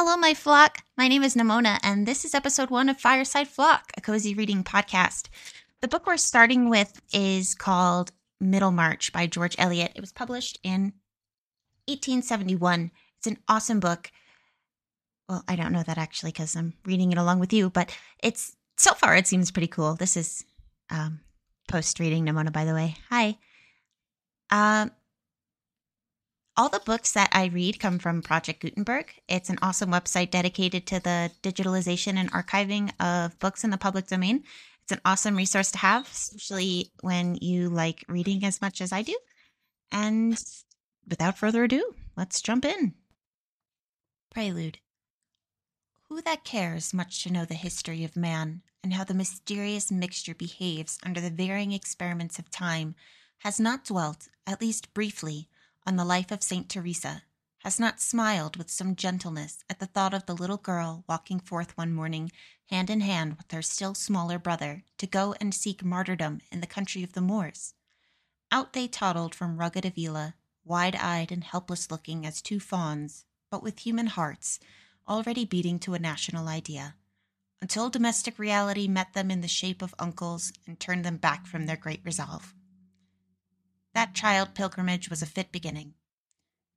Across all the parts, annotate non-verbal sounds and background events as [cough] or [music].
Hello, my flock. My name is Namona, and this is episode one of Fireside Flock, a cozy reading podcast. The book we're starting with is called Middlemarch by George Eliot. It was published in 1871. It's an awesome book. Well, I don't know that actually because I'm reading it along with you, but it's so far it seems pretty cool. This is um, post reading Namona, by the way. Hi. Um, all the books that I read come from Project Gutenberg. It's an awesome website dedicated to the digitalization and archiving of books in the public domain. It's an awesome resource to have, especially when you like reading as much as I do. And without further ado, let's jump in. Prelude. Who that cares much to know the history of man and how the mysterious mixture behaves under the varying experiments of time has not dwelt, at least briefly, on the life of Saint Teresa, has not smiled with some gentleness at the thought of the little girl walking forth one morning, hand in hand with her still smaller brother, to go and seek martyrdom in the country of the Moors. Out they toddled from rugged Avila, wide eyed and helpless looking as two fawns, but with human hearts already beating to a national idea, until domestic reality met them in the shape of uncles and turned them back from their great resolve. That child pilgrimage was a fit beginning.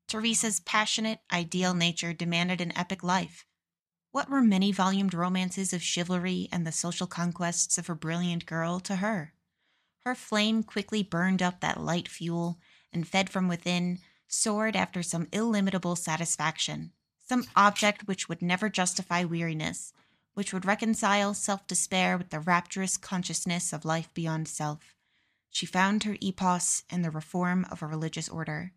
Teresa's passionate, ideal nature demanded an epic life. What were many volumed romances of chivalry and the social conquests of a brilliant girl to her? Her flame quickly burned up that light fuel and fed from within, soared after some illimitable satisfaction, some object which would never justify weariness, which would reconcile self despair with the rapturous consciousness of life beyond self. She found her epos in the reform of a religious order.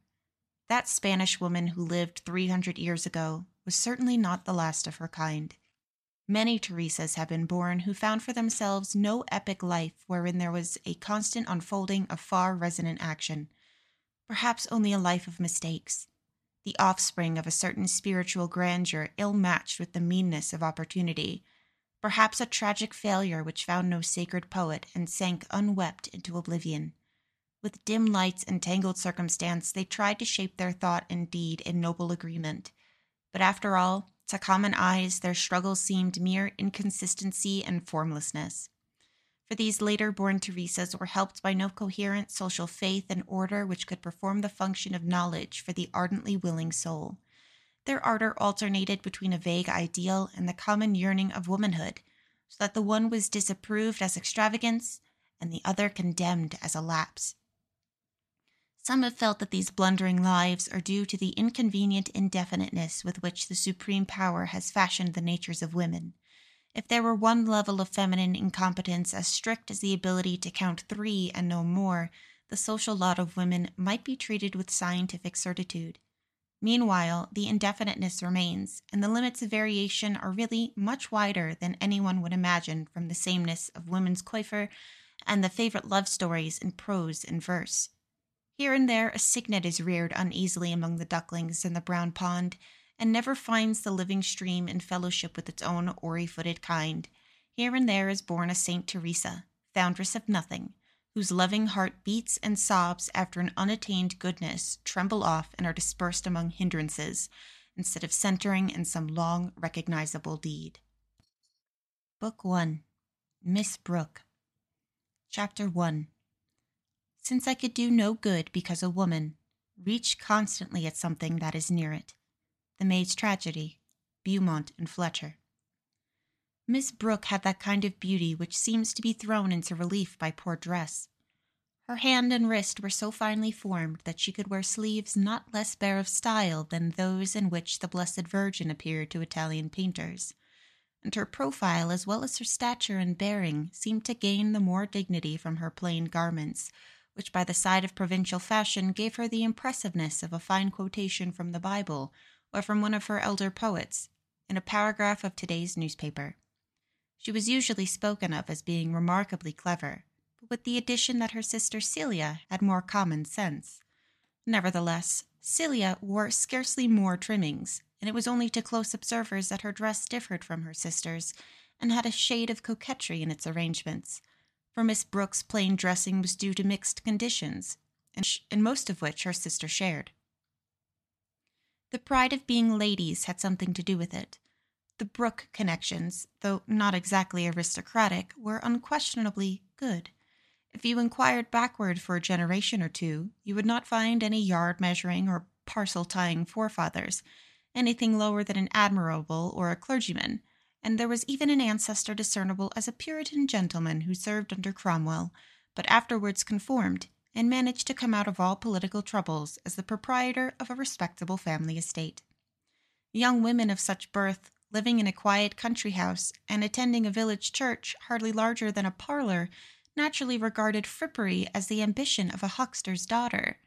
That Spanish woman who lived 300 years ago was certainly not the last of her kind. Many Teresas have been born who found for themselves no epic life wherein there was a constant unfolding of far resonant action, perhaps only a life of mistakes, the offspring of a certain spiritual grandeur ill matched with the meanness of opportunity, perhaps a tragic failure which found no sacred poet and sank unwept into oblivion. With dim lights and tangled circumstance, they tried to shape their thought and deed in noble agreement. But after all, to common eyes, their struggle seemed mere inconsistency and formlessness. For these later born Teresas were helped by no coherent social faith and order which could perform the function of knowledge for the ardently willing soul. Their ardor alternated between a vague ideal and the common yearning of womanhood, so that the one was disapproved as extravagance and the other condemned as a lapse. Some have felt that these blundering lives are due to the inconvenient indefiniteness with which the supreme power has fashioned the natures of women. If there were one level of feminine incompetence as strict as the ability to count three and no more, the social lot of women might be treated with scientific certitude. Meanwhile, the indefiniteness remains, and the limits of variation are really much wider than anyone would imagine from the sameness of women's coiffure and the favorite love stories in prose and verse. Here and there, a cygnet is reared uneasily among the ducklings in the brown pond, and never finds the living stream in fellowship with its own oary footed kind. Here and there is born a Saint Teresa, foundress of nothing, whose loving heart beats and sobs after an unattained goodness tremble off and are dispersed among hindrances, instead of centering in some long recognizable deed. Book 1 Miss Brooke Chapter 1 Since I could do no good because a woman, reach constantly at something that is near it. The Maid's Tragedy, Beaumont and Fletcher. Miss Brooke had that kind of beauty which seems to be thrown into relief by poor dress. Her hand and wrist were so finely formed that she could wear sleeves not less bare of style than those in which the Blessed Virgin appeared to Italian painters, and her profile as well as her stature and bearing seemed to gain the more dignity from her plain garments, which by the side of provincial fashion gave her the impressiveness of a fine quotation from the Bible or from one of her elder poets in a paragraph of today's newspaper. She was usually spoken of as being remarkably clever, but with the addition that her sister Celia had more common sense. Nevertheless, Celia wore scarcely more trimmings, and it was only to close observers that her dress differed from her sister's and had a shade of coquetry in its arrangements, for Miss Brooke's plain dressing was due to mixed conditions, and in most of which her sister shared. The pride of being ladies had something to do with it. The Brooke connections, though not exactly aristocratic, were unquestionably good. If you inquired backward for a generation or two, you would not find any yard measuring or parcel tying forefathers, anything lower than an admirable or a clergyman, and there was even an ancestor discernible as a Puritan gentleman who served under Cromwell, but afterwards conformed and managed to come out of all political troubles as the proprietor of a respectable family estate. Young women of such birth, living in a quiet country house and attending a village church hardly larger than a parlor, naturally regarded frippery as the ambition of a huckster's daughter.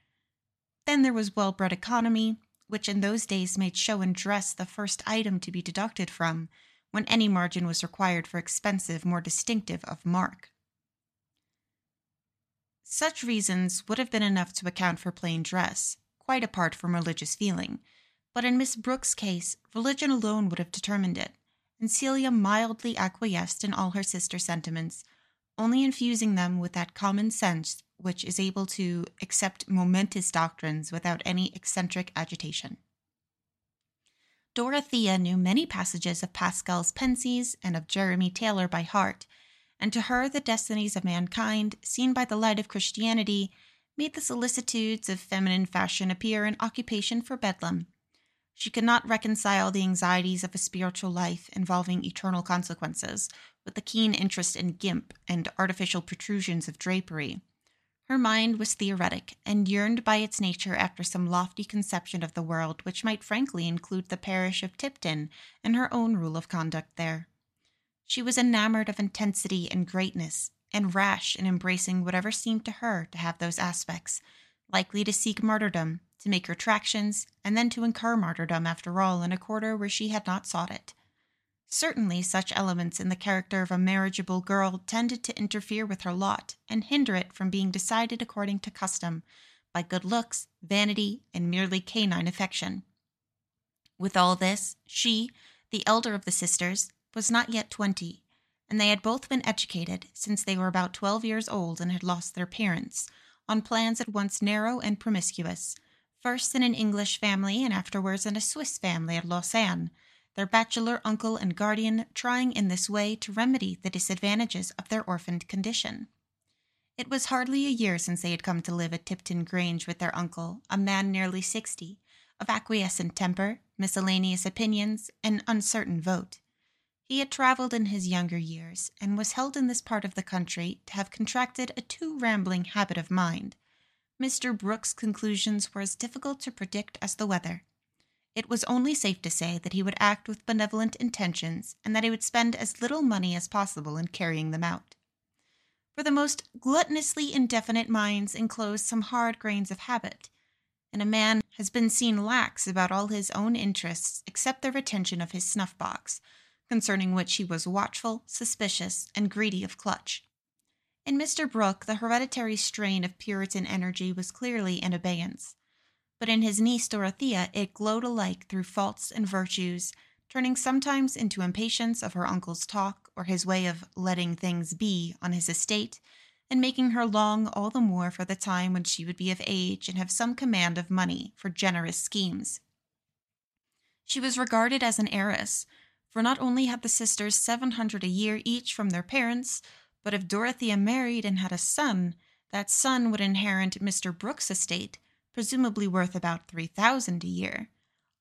Then there was well bred economy, which in those days made show and dress the first item to be deducted from, when any margin was required for expensive more distinctive of mark. Such reasons would have been enough to account for plain dress, quite apart from religious feeling, but in Miss Brooke's case, religion alone would have determined it, and Celia mildly acquiesced in all her sister's sentiments, only infusing them with that common sense which is able to accept momentous doctrines without any eccentric agitation. Dorothea knew many passages of Pascal's Pensées and of Jeremy Taylor by heart, and to her the destinies of mankind, seen by the light of Christianity, made the solicitudes of feminine fashion appear an occupation for Bedlam. She could not reconcile the anxieties of a spiritual life involving eternal consequences with the keen interest in gimp and artificial protrusions of drapery. Her mind was theoretic and yearned by its nature after some lofty conception of the world which might frankly include the parish of Tipton and her own rule of conduct there. She was enamored of intensity and greatness, and rash in embracing whatever seemed to her to have those aspects, likely to seek martyrdom, to make retractions, and then to incur martyrdom after all in a quarter where she had not sought it. Certainly, such elements in the character of a marriageable girl tended to interfere with her lot and hinder it from being decided according to custom by good looks, vanity, and merely canine affection. With all this, she, the elder of the sisters, was not yet twenty, and they had both been educated since they were about twelve years old and had lost their parents, on plans at once narrow and promiscuous, first in an English family and afterwards in a Swiss family at Lausanne their bachelor uncle and guardian trying in this way to remedy the disadvantages of their orphaned condition. It was hardly a year since they had come to live at Tipton Grange with their uncle, a man nearly sixty, of acquiescent temper, miscellaneous opinions, and uncertain vote. He had travelled in his younger years, and was held in this part of the country to have contracted a too rambling habit of mind. Mr. Brooke's conclusions were as difficult to predict as the weather. It was only safe to say that he would act with benevolent intentions and that he would spend as little money as possible in carrying them out. For the most gluttonously indefinite minds enclose some hard grains of habit, and a man has been seen lax about all his own interests except the retention of his snuff box, concerning which he was watchful, suspicious, and greedy of clutch. In Mr. Brooke, the hereditary strain of Puritan energy was clearly in abeyance but in his niece Dorothea it glowed alike through faults and virtues, turning sometimes into impatience of her uncle's talk or his way of letting things be on his estate, and making her long all the more for the time when she would be of age and have some command of money for generous schemes. She was regarded as an heiress, for not only had the sisters seven hundred a year each from their parents, but if Dorothea married and had a son, that son would inherit Mr. Brooke's estate, presumably worth about 3000 a year,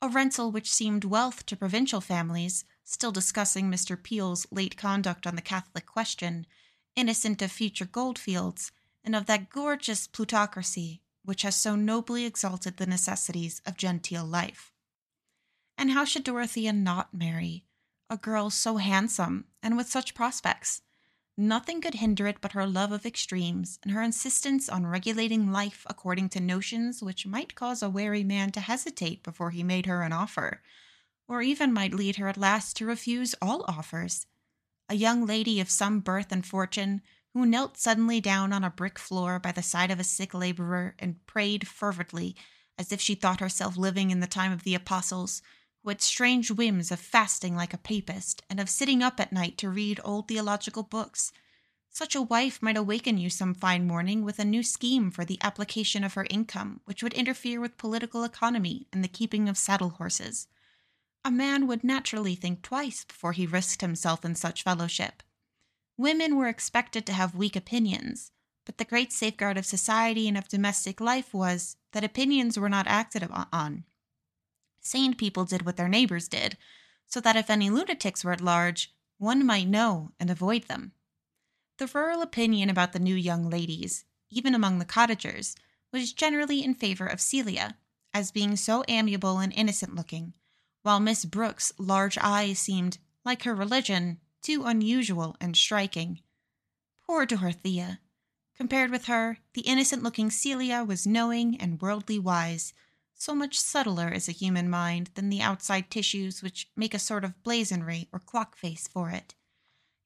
a rental which seemed wealth to provincial families still discussing Mr. Peel's late conduct on the Catholic question, innocent of future goldfields, and of that gorgeous plutocracy which has so nobly exalted the necessities of genteel life. And how should Dorothea not marry? A girl so handsome and with such prospects. Nothing could hinder it but her love of extremes and her insistence on regulating life according to notions which might cause a wary man to hesitate before he made her an offer, or even might lead her at last to refuse all offers. A young lady of some birth and fortune, who knelt suddenly down on a brick floor by the side of a sick laborer and prayed fervently, as if she thought herself living in the time of the apostles, who had strange whims of fasting like a papist and of sitting up at night to read old theological books. Such a wife might awaken you some fine morning with a new scheme for the application of her income, which would interfere with political economy and the keeping of saddle horses. A man would naturally think twice before he risked himself in such fellowship. Women were expected to have weak opinions, but the great safeguard of society and of domestic life was that opinions were not acted on. Sane people did what their neighbors did, so that if any lunatics were at large, one might know and avoid them. The rural opinion about the new young ladies, even among the cottagers, was generally in favor of Celia, as being so amiable and innocent looking, while Miss Brooke's large eyes seemed, like her religion, too unusual and striking. Poor Dorothea! Compared with her, the innocent looking Celia was knowing and worldly wise, so much subtler is a human mind than the outside tissues which make a sort of blazonry or clock face for it.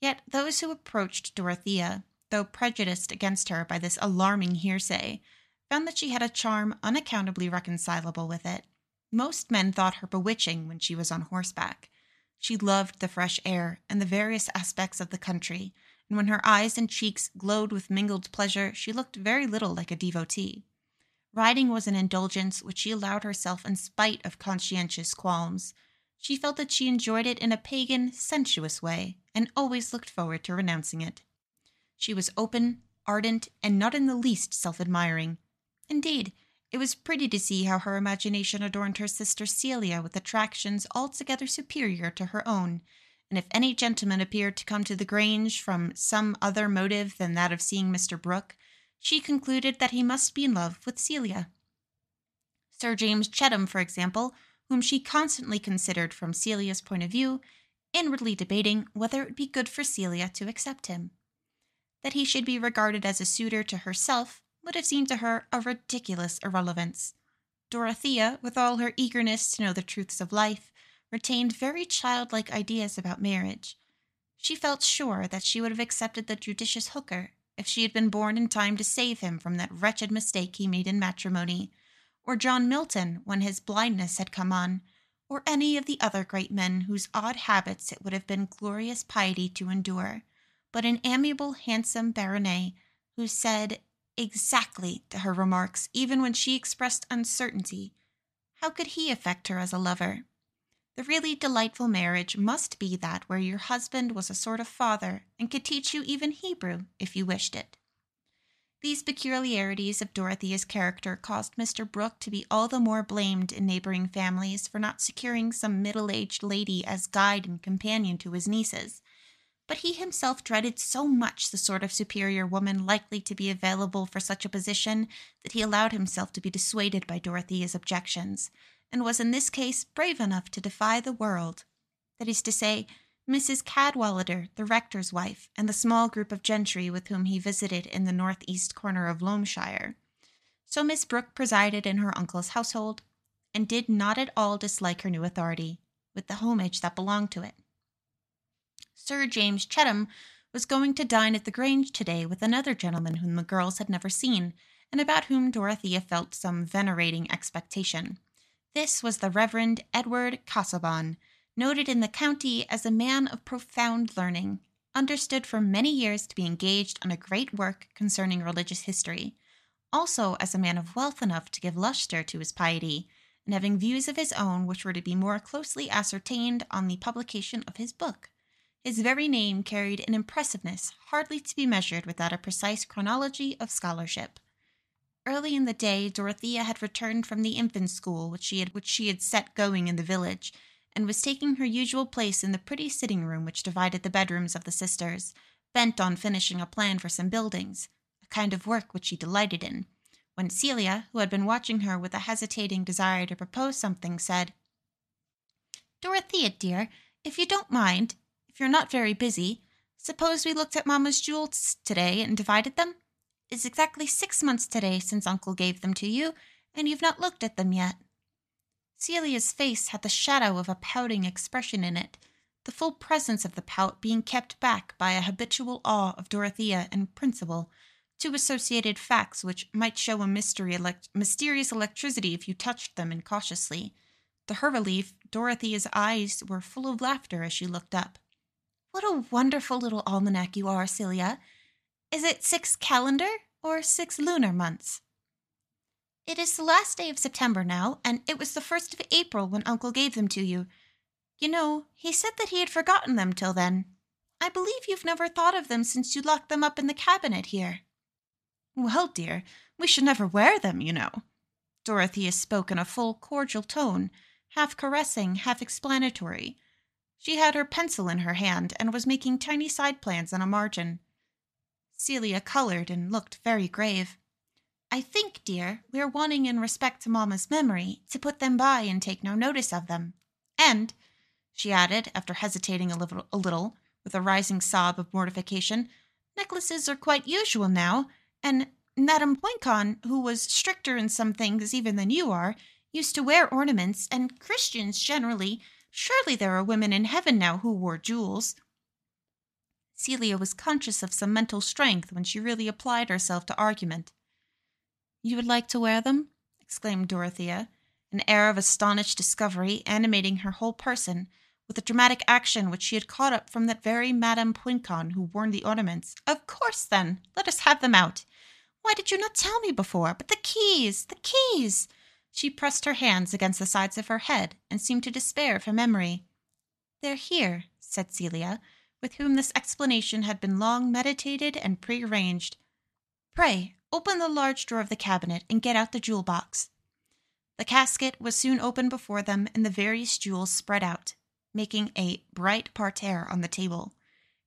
Yet those who approached Dorothea, though prejudiced against her by this alarming hearsay, found that she had a charm unaccountably reconcilable with it. Most men thought her bewitching when she was on horseback. She loved the fresh air and the various aspects of the country, and when her eyes and cheeks glowed with mingled pleasure, she looked very little like a devotee. Riding was an indulgence which she allowed herself in spite of conscientious qualms. She felt that she enjoyed it in a pagan, sensuous way, and always looked forward to renouncing it. She was open, ardent, and not in the least self admiring. Indeed, it was pretty to see how her imagination adorned her sister Celia with attractions altogether superior to her own, and if any gentleman appeared to come to the Grange from some other motive than that of seeing Mr. Brooke, she concluded that he must be in love with Celia. Sir James Chettam, for example, whom she constantly considered from Celia's point of view, inwardly debating whether it would be good for Celia to accept him. That he should be regarded as a suitor to herself would have seemed to her a ridiculous irrelevance. Dorothea, with all her eagerness to know the truths of life, retained very childlike ideas about marriage. She felt sure that she would have accepted the judicious Hooker if she had been born in time to save him from that wretched mistake he made in matrimony, or John Milton when his blindness had come on, or any of the other great men whose odd habits it would have been glorious piety to endure, but an amiable, handsome baronet who said exactly to her remarks even when she expressed uncertainty. How could he affect her as a lover? The really delightful marriage must be that where your husband was a sort of father and could teach you even Hebrew if you wished it. These peculiarities of Dorothea's character caused Mr. Brooke to be all the more blamed in neighboring families for not securing some middle aged lady as guide and companion to his nieces. But he himself dreaded so much the sort of superior woman likely to be available for such a position that he allowed himself to be dissuaded by Dorothea's objections, and was in this case brave enough to defy the world. That is to say, Mrs. Cadwallader, the rector's wife, and the small group of gentry with whom he visited in the northeast corner of Loamshire. So Miss Brooke presided in her uncle's household, and did not at all dislike her new authority, with the homage that belonged to it. Sir James Chettam was going to dine at the Grange today with another gentleman whom the girls had never seen, and about whom Dorothea felt some venerating expectation. This was the Reverend Edward Casaubon, noted in the county as a man of profound learning, understood for many years to be engaged on a great work concerning religious history, also as a man of wealth enough to give lustre to his piety, and having views of his own which were to be more closely ascertained on the publication of his book. His very name carried an impressiveness hardly to be measured without a precise chronology of scholarship. Early in the day, Dorothea had returned from the infant school which she had which she had set going in the village, and was taking her usual place in the pretty sitting room which divided the bedrooms of the sisters, bent on finishing a plan for some buildings, a kind of work which she delighted in, when Celia, who had been watching her with a hesitating desire to propose something, said, Dorothea, dear, if you don't mind, if you're not very busy, suppose we looked at Mamma's jewels today and divided them? It's exactly six months today since Uncle gave them to you, and you've not looked at them yet. Celia's face had the shadow of a pouting expression in it, the full presence of the pout being kept back by a habitual awe of Dorothea and principle, two associated facts which might show a mystery elect- mysterious electricity if you touched them incautiously. To her relief, Dorothea's eyes were full of laughter as she looked up. What a wonderful little almanac you are, Celia! Is it six calendar or six lunar months? It is the last day of September now, and it was the first of April when Uncle gave them to you. You know, he said that he had forgotten them till then. I believe you've never thought of them since you locked them up in the cabinet here. Well, dear, we should never wear them, you know. Dorothea spoke in a full, cordial tone, half caressing, half explanatory. She had her pencil in her hand and was making tiny side plans on a margin. Celia colored and looked very grave. I think, dear, we're wanting in respect to Mamma's memory to put them by and take no notice of them. And, she added, after hesitating a little, a little with a rising sob of mortification, necklaces are quite usual now, and Madame Poinçon, who was stricter in some things even than you are, used to wear ornaments, and Christians generally. Surely there are women in heaven now who wore jewels. Celia was conscious of some mental strength when she really applied herself to argument. You would like to wear them? exclaimed Dorothea, an air of astonished discovery animating her whole person, with a dramatic action which she had caught up from that very Madame Poinçon who worn the ornaments. Of course, then, let us have them out. Why did you not tell me before? But the keys, the keys! She pressed her hands against the sides of her head and seemed to despair of her memory. They're here, said Celia, with whom this explanation had been long meditated and prearranged. Pray, open the large drawer of the cabinet and get out the jewel box. The casket was soon opened before them and the various jewels spread out, making a bright parterre on the table.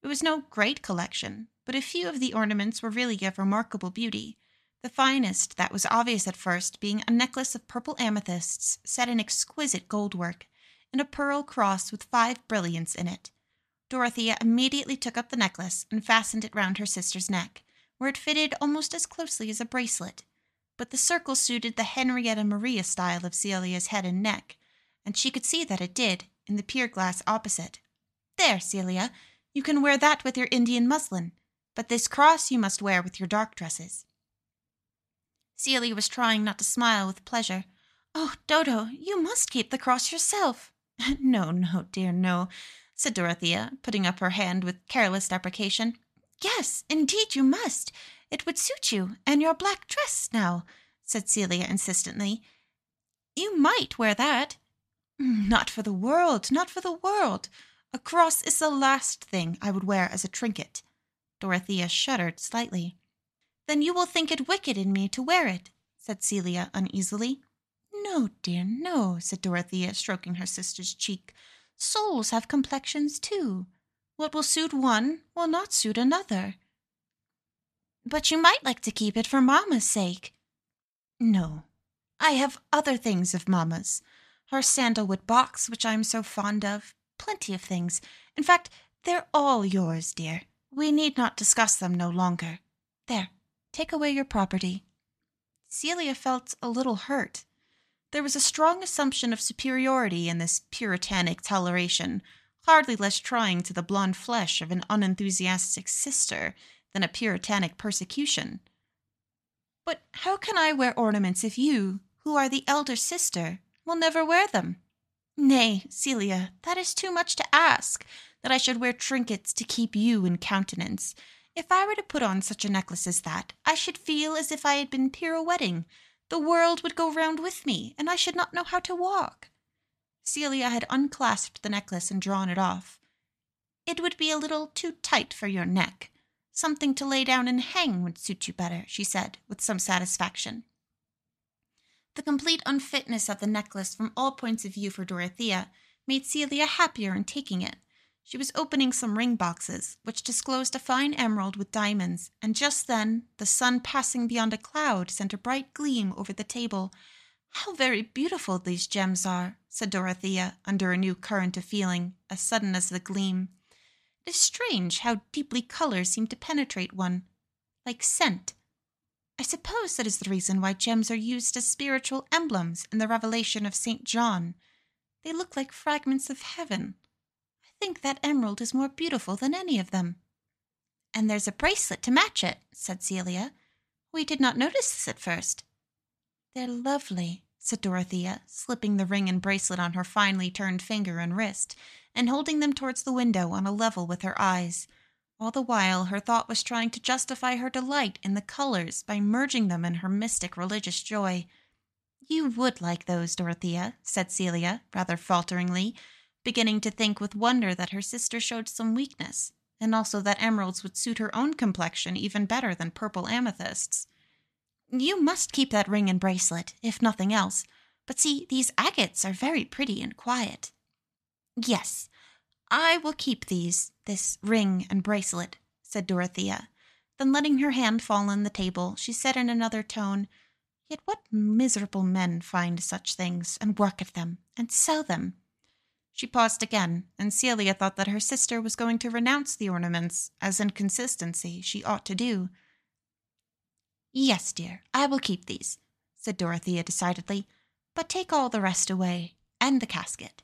It was no great collection, but a few of the ornaments were really of remarkable beauty, the finest that was obvious at first being a necklace of purple amethysts set in exquisite gold work, and a pearl cross with five brilliants in it. Dorothea immediately took up the necklace and fastened it round her sister's neck, where it fitted almost as closely as a bracelet. But the circle suited the Henrietta Maria style of Celia's head and neck, and she could see that it did in the pier glass opposite. There, Celia, you can wear that with your Indian muslin, but this cross you must wear with your dark dresses. Celia was trying not to smile with pleasure. Oh, Dodo, you must keep the cross yourself. [laughs] no, no, dear, no, said Dorothea, putting up her hand with careless deprecation. Yes, indeed you must. It would suit you, and your black dress now, said Celia insistently. You might wear that. Mm, not for the world, not for the world. A cross is the last thing I would wear as a trinket. Dorothea shuddered slightly. Then you will think it wicked in me to wear it, said Celia uneasily. No, dear, no, said Dorothea, stroking her sister's cheek. Souls have complexions too. What will suit one will not suit another. But you might like to keep it for Mamma's sake. No, I have other things of Mamma's. Her sandalwood box, which I am so fond of. Plenty of things. In fact, they're all yours, dear. We need not discuss them no longer. There, Take away your property. Celia felt a little hurt. There was a strong assumption of superiority in this puritanic toleration, hardly less trying to the blonde flesh of an unenthusiastic sister than a puritanic persecution. But how can I wear ornaments if you, who are the elder sister, will never wear them? Nay, Celia, that is too much to ask, that I should wear trinkets to keep you in countenance. If I were to put on such a necklace as that, I should feel as if I had been pirouetting. The world would go round with me, and I should not know how to walk. Celia had unclasped the necklace and drawn it off. It would be a little too tight for your neck. Something to lay down and hang would suit you better, she said, with some satisfaction. The complete unfitness of the necklace from all points of view for Dorothea made Celia happier in taking it. She was opening some ring boxes, which disclosed a fine emerald with diamonds, and just then the sun passing beyond a cloud sent a bright gleam over the table. How very beautiful these gems are, said Dorothea, under a new current of feeling, as sudden as the gleam. It is strange how deeply colors seem to penetrate one, like scent. I suppose that is the reason why gems are used as spiritual emblems in the Revelation of St. John. They look like fragments of heaven think that emerald is more beautiful than any of them. And there's a bracelet to match it, said Celia. We did not notice this at first. They're lovely, said Dorothea, slipping the ring and bracelet on her finely turned finger and wrist, and holding them towards the window on a level with her eyes. All the while, her thought was trying to justify her delight in the colors by merging them in her mystic religious joy. You would like those, Dorothea, said Celia, rather falteringly, beginning to think with wonder that her sister showed some weakness, and also that emeralds would suit her own complexion even better than purple amethysts. You must keep that ring and bracelet, if nothing else. But see, these agates are very pretty and quiet. Yes, I will keep these, this ring and bracelet, said Dorothea. Then, letting her hand fall on the table, she said in another tone, Yet what miserable men find such things, and work at them, and sell them. She paused again, and Celia thought that her sister was going to renounce the ornaments as in consistency she ought to do. Yes, dear, I will keep these, said Dorothea decidedly, but take all the rest away, and the casket.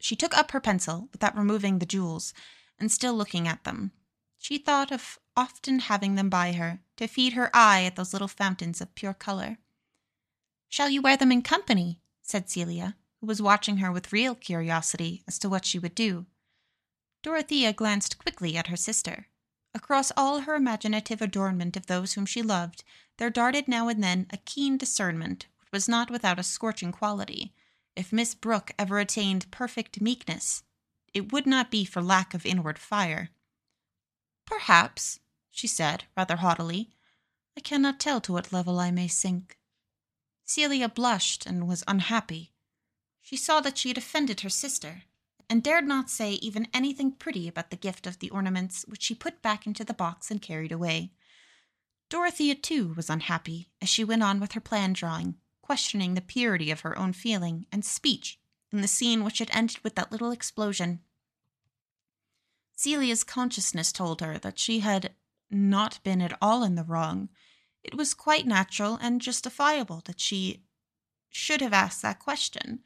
She took up her pencil without removing the jewels, and still looking at them. She thought of often having them by her to feed her eye at those little fountains of pure color. Shall you wear them in company? said Celia, who was watching her with real curiosity as to what she would do. Dorothea glanced quickly at her sister. Across all her imaginative adornment of those whom she loved, there darted now and then a keen discernment which was not without a scorching quality. If Miss Brooke ever attained perfect meekness, it would not be for lack of inward fire. Perhaps, she said, rather haughtily. I cannot tell to what level I may sink. Celia blushed and was unhappy. She saw that she had offended her sister, and dared not say even anything pretty about the gift of the ornaments, which she put back into the box and carried away. Dorothea, too, was unhappy as she went on with her plan drawing, questioning the purity of her own feeling and speech in the scene which had ended with that little explosion. Celia's consciousness told her that she had not been at all in the wrong. It was quite natural and justifiable that she should have asked that question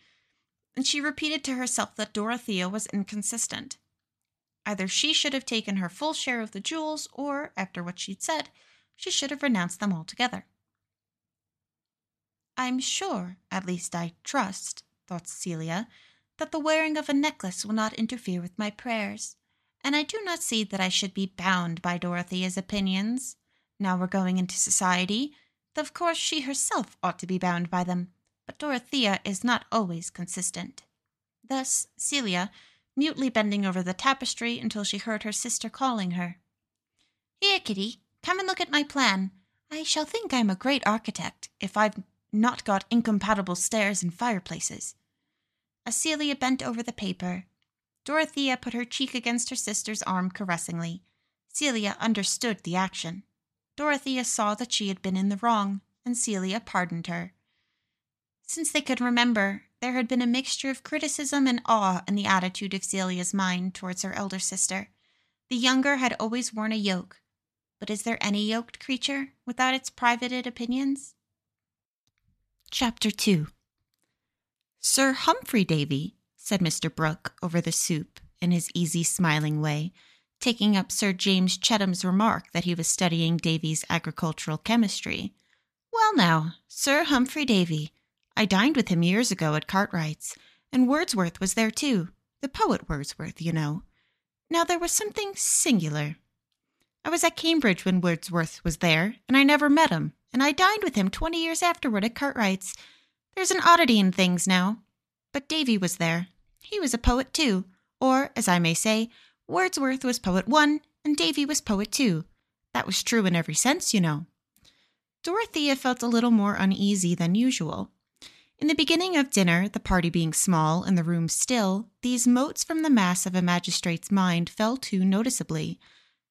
and she repeated to herself that Dorothea was inconsistent. Either she should have taken her full share of the jewels, or, after what she'd said, she should have renounced them altogether. I'm sure, at least I trust, thought Celia, that the wearing of a necklace will not interfere with my prayers, and I do not see that I should be bound by Dorothea's opinions. Now we're going into society, though of course she herself ought to be bound by them but Dorothea is not always consistent. Thus, Celia, mutely bending over the tapestry until she heard her sister calling her. Here, Kitty, come and look at my plan. I shall think I'm a great architect if I've not got incompatible stairs and fireplaces. As Celia bent over the paper, Dorothea put her cheek against her sister's arm caressingly. Celia understood the action. Dorothea saw that she had been in the wrong, and Celia pardoned her. Since they could remember, there had been a mixture of criticism and awe in the attitude of Celia's mind towards her elder sister. The younger had always worn a yoke, but is there any yoked creature without its privated opinions? Chapter 2 Sir Humphrey Davy, said Mr. Brooke over the soup in his easy, smiling way, taking up Sir James Chettam's remark that he was studying Davy's agricultural chemistry. Well, now, Sir Humphrey Davy, I dined with him years ago at Cartwright's, and Wordsworth was there too. The poet Wordsworth, you know. Now, there was something singular. I was at Cambridge when Wordsworth was there, and I never met him, and I dined with him twenty years afterward at Cartwright's. There's an oddity in things now. But Davy was there. He was a poet too, or, as I may say, Wordsworth was poet one, and Davy was poet two. That was true in every sense, you know. Dorothea felt a little more uneasy than usual. In the beginning of dinner, the party being small and the room still, these motes from the mass of a magistrate's mind fell too noticeably.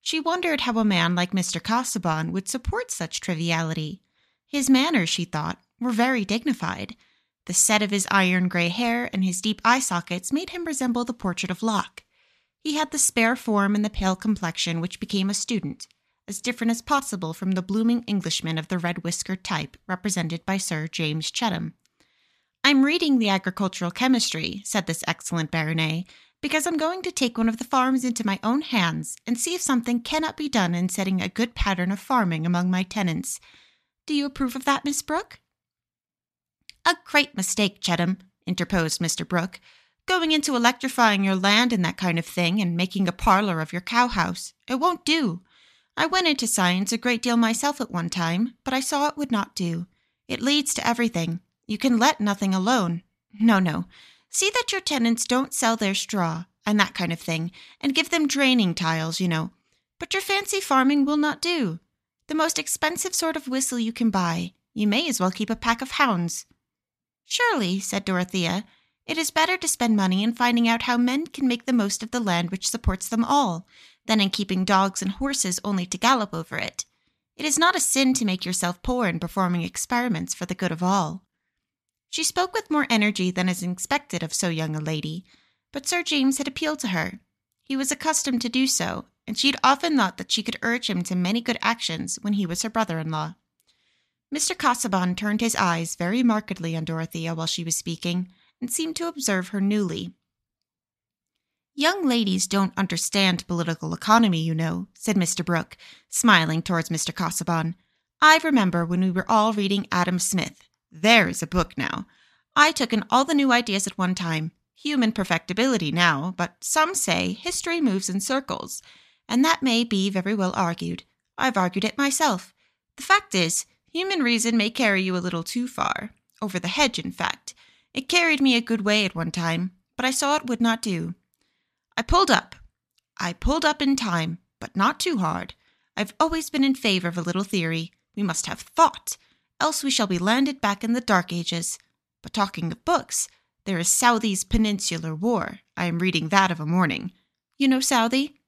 She wondered how a man like Mr. Casaubon would support such triviality. His manners, she thought, were very dignified. The set of his iron gray hair and his deep eye sockets made him resemble the portrait of Locke. He had the spare form and the pale complexion which became a student, as different as possible from the blooming Englishman of the red whiskered type represented by Sir James Chettam. I'm reading the agricultural chemistry, said this excellent baronet, because I'm going to take one of the farms into my own hands and see if something cannot be done in setting a good pattern of farming among my tenants. Do you approve of that, Miss Brooke? A great mistake, Chettam, interposed Mr. Brooke. Going into electrifying your land and that kind of thing, and making a parlor of your cowhouse. It won't do. I went into science a great deal myself at one time, but I saw it would not do. It leads to everything. You can let nothing alone. No, no. See that your tenants don't sell their straw, and that kind of thing, and give them draining tiles, you know. But your fancy farming will not do. The most expensive sort of whistle you can buy. You may as well keep a pack of hounds. Surely, said Dorothea, it is better to spend money in finding out how men can make the most of the land which supports them all, than in keeping dogs and horses only to gallop over it. It is not a sin to make yourself poor in performing experiments for the good of all. She spoke with more energy than is expected of so young a lady, but Sir James had appealed to her. He was accustomed to do so, and she had often thought that she could urge him to many good actions when he was her brother in law. Mr. Casaubon turned his eyes very markedly on Dorothea while she was speaking, and seemed to observe her newly. Young ladies don't understand political economy, you know, said Mr. Brooke, smiling towards Mr. Casaubon. I remember when we were all reading Adam Smith. There's a book now. I took in all the new ideas at one time. Human perfectibility now, but some say history moves in circles, and that may be very well argued. I've argued it myself. The fact is, human reason may carry you a little too far. Over the hedge, in fact. It carried me a good way at one time, but I saw it would not do. I pulled up. I pulled up in time, but not too hard. I've always been in favor of a little theory. We must have thought, else we shall be landed back in the Dark Ages. But talking of books, there is Southey's Peninsular War. I am reading that of a morning. You know Southey?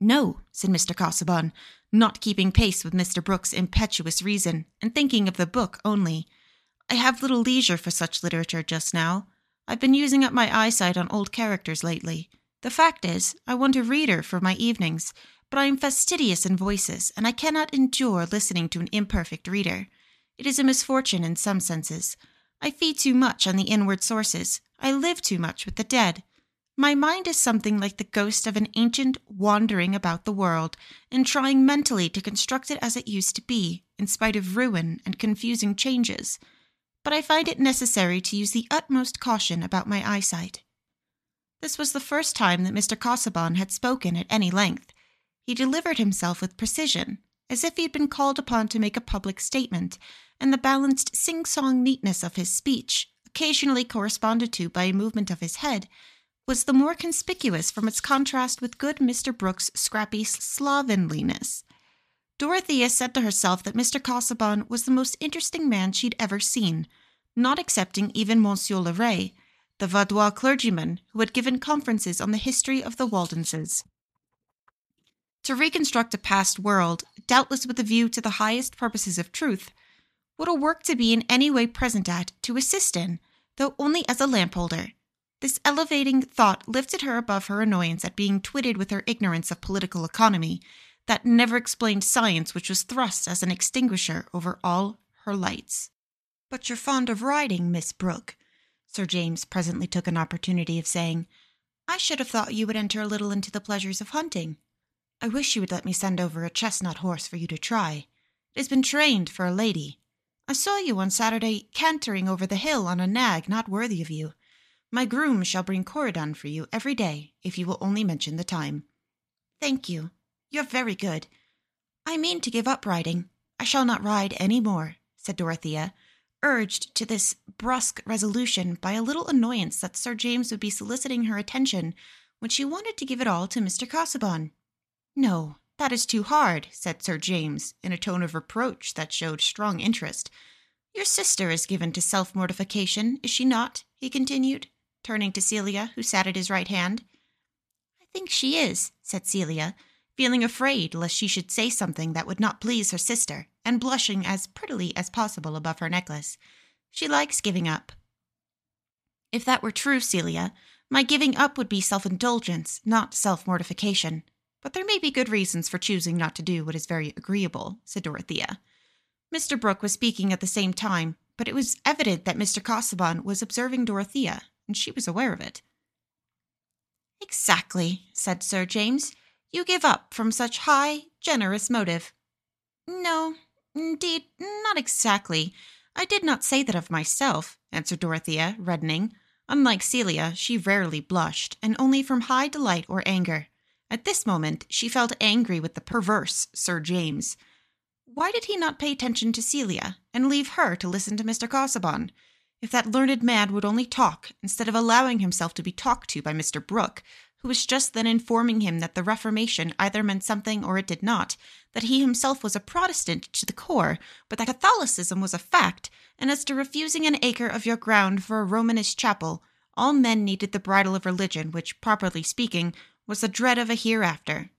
No, said Mr. Casaubon, not keeping pace with Mr. Brooke's impetuous reason, and thinking of the book only. I have little leisure for such literature just now. I've been using up my eyesight on old characters lately. The fact is, I want a reader for my evenings, but I am fastidious in voices, and I cannot endure listening to an imperfect reader. It is a misfortune in some senses. I feed too much on the inward sources. I live too much with the dead. My mind is something like the ghost of an ancient wandering about the world and trying mentally to construct it as it used to be, in spite of ruin and confusing changes but I find it necessary to use the utmost caution about my eyesight. This was the first time that Mr. Casaubon had spoken at any length. He delivered himself with precision, as if he had been called upon to make a public statement, and the balanced sing song neatness of his speech, occasionally corresponded to by a movement of his head, was the more conspicuous from its contrast with good Mr. Brooke's scrappy slovenliness. Dorothea said to herself that Mr. Casaubon was the most interesting man she'd ever seen, not excepting even Monsieur Liret, the Vaudois clergyman who had given conferences on the history of the Waldenses. To reconstruct a past world, doubtless with a view to the highest purposes of truth, what a work to be in any way present at, to assist in, though only as a lampholder. This elevating thought lifted her above her annoyance at being twitted with her ignorance of political economy that never explained science which was thrust as an extinguisher over all her lights. But you're fond of riding, Miss Brooke, Sir James presently took an opportunity of saying. I should have thought you would enter a little into the pleasures of hunting. I wish you would let me send over a chestnut horse for you to try. It has been trained for a lady. I saw you on Saturday cantering over the hill on a nag not worthy of you. My groom shall bring Corydon for you every day, if you will only mention the time. Thank you, you're very good. I mean to give up riding. I shall not ride any more, said Dorothea, urged to this brusque resolution by a little annoyance that Sir James would be soliciting her attention when she wanted to give it all to Mr. Casaubon. No, that is too hard, said Sir James, in a tone of reproach that showed strong interest. Your sister is given to self mortification, is she not? he continued, turning to Celia, who sat at his right hand. I think she is, said Celia, feeling afraid lest she should say something that would not please her sister, and blushing as prettily as possible above her necklace. She likes giving up. If that were true, Celia, my giving up would be self indulgence, not self mortification. But there may be good reasons for choosing not to do what is very agreeable, said Dorothea. Mr. Brooke was speaking at the same time, but it was evident that Mr. Casaubon was observing Dorothea, and she was aware of it. Exactly, said Sir James. You give up from such high, generous motive. No, indeed, not exactly. I did not say that of myself, answered Dorothea, reddening. Unlike Celia, she rarely blushed, and only from high delight or anger. At this moment, she felt angry with the perverse Sir James. Why did he not pay attention to Celia and leave her to listen to Mr. Casaubon? If that learned man would only talk, instead of allowing himself to be talked to by Mr. Brooke, who was just then informing him that the Reformation either meant something or it did not, that he himself was a Protestant to the core, but that Catholicism was a fact, and as to refusing an acre of your ground for a Romanist chapel, all men needed the bridle of religion, which, properly speaking, was the dread of a hereafter.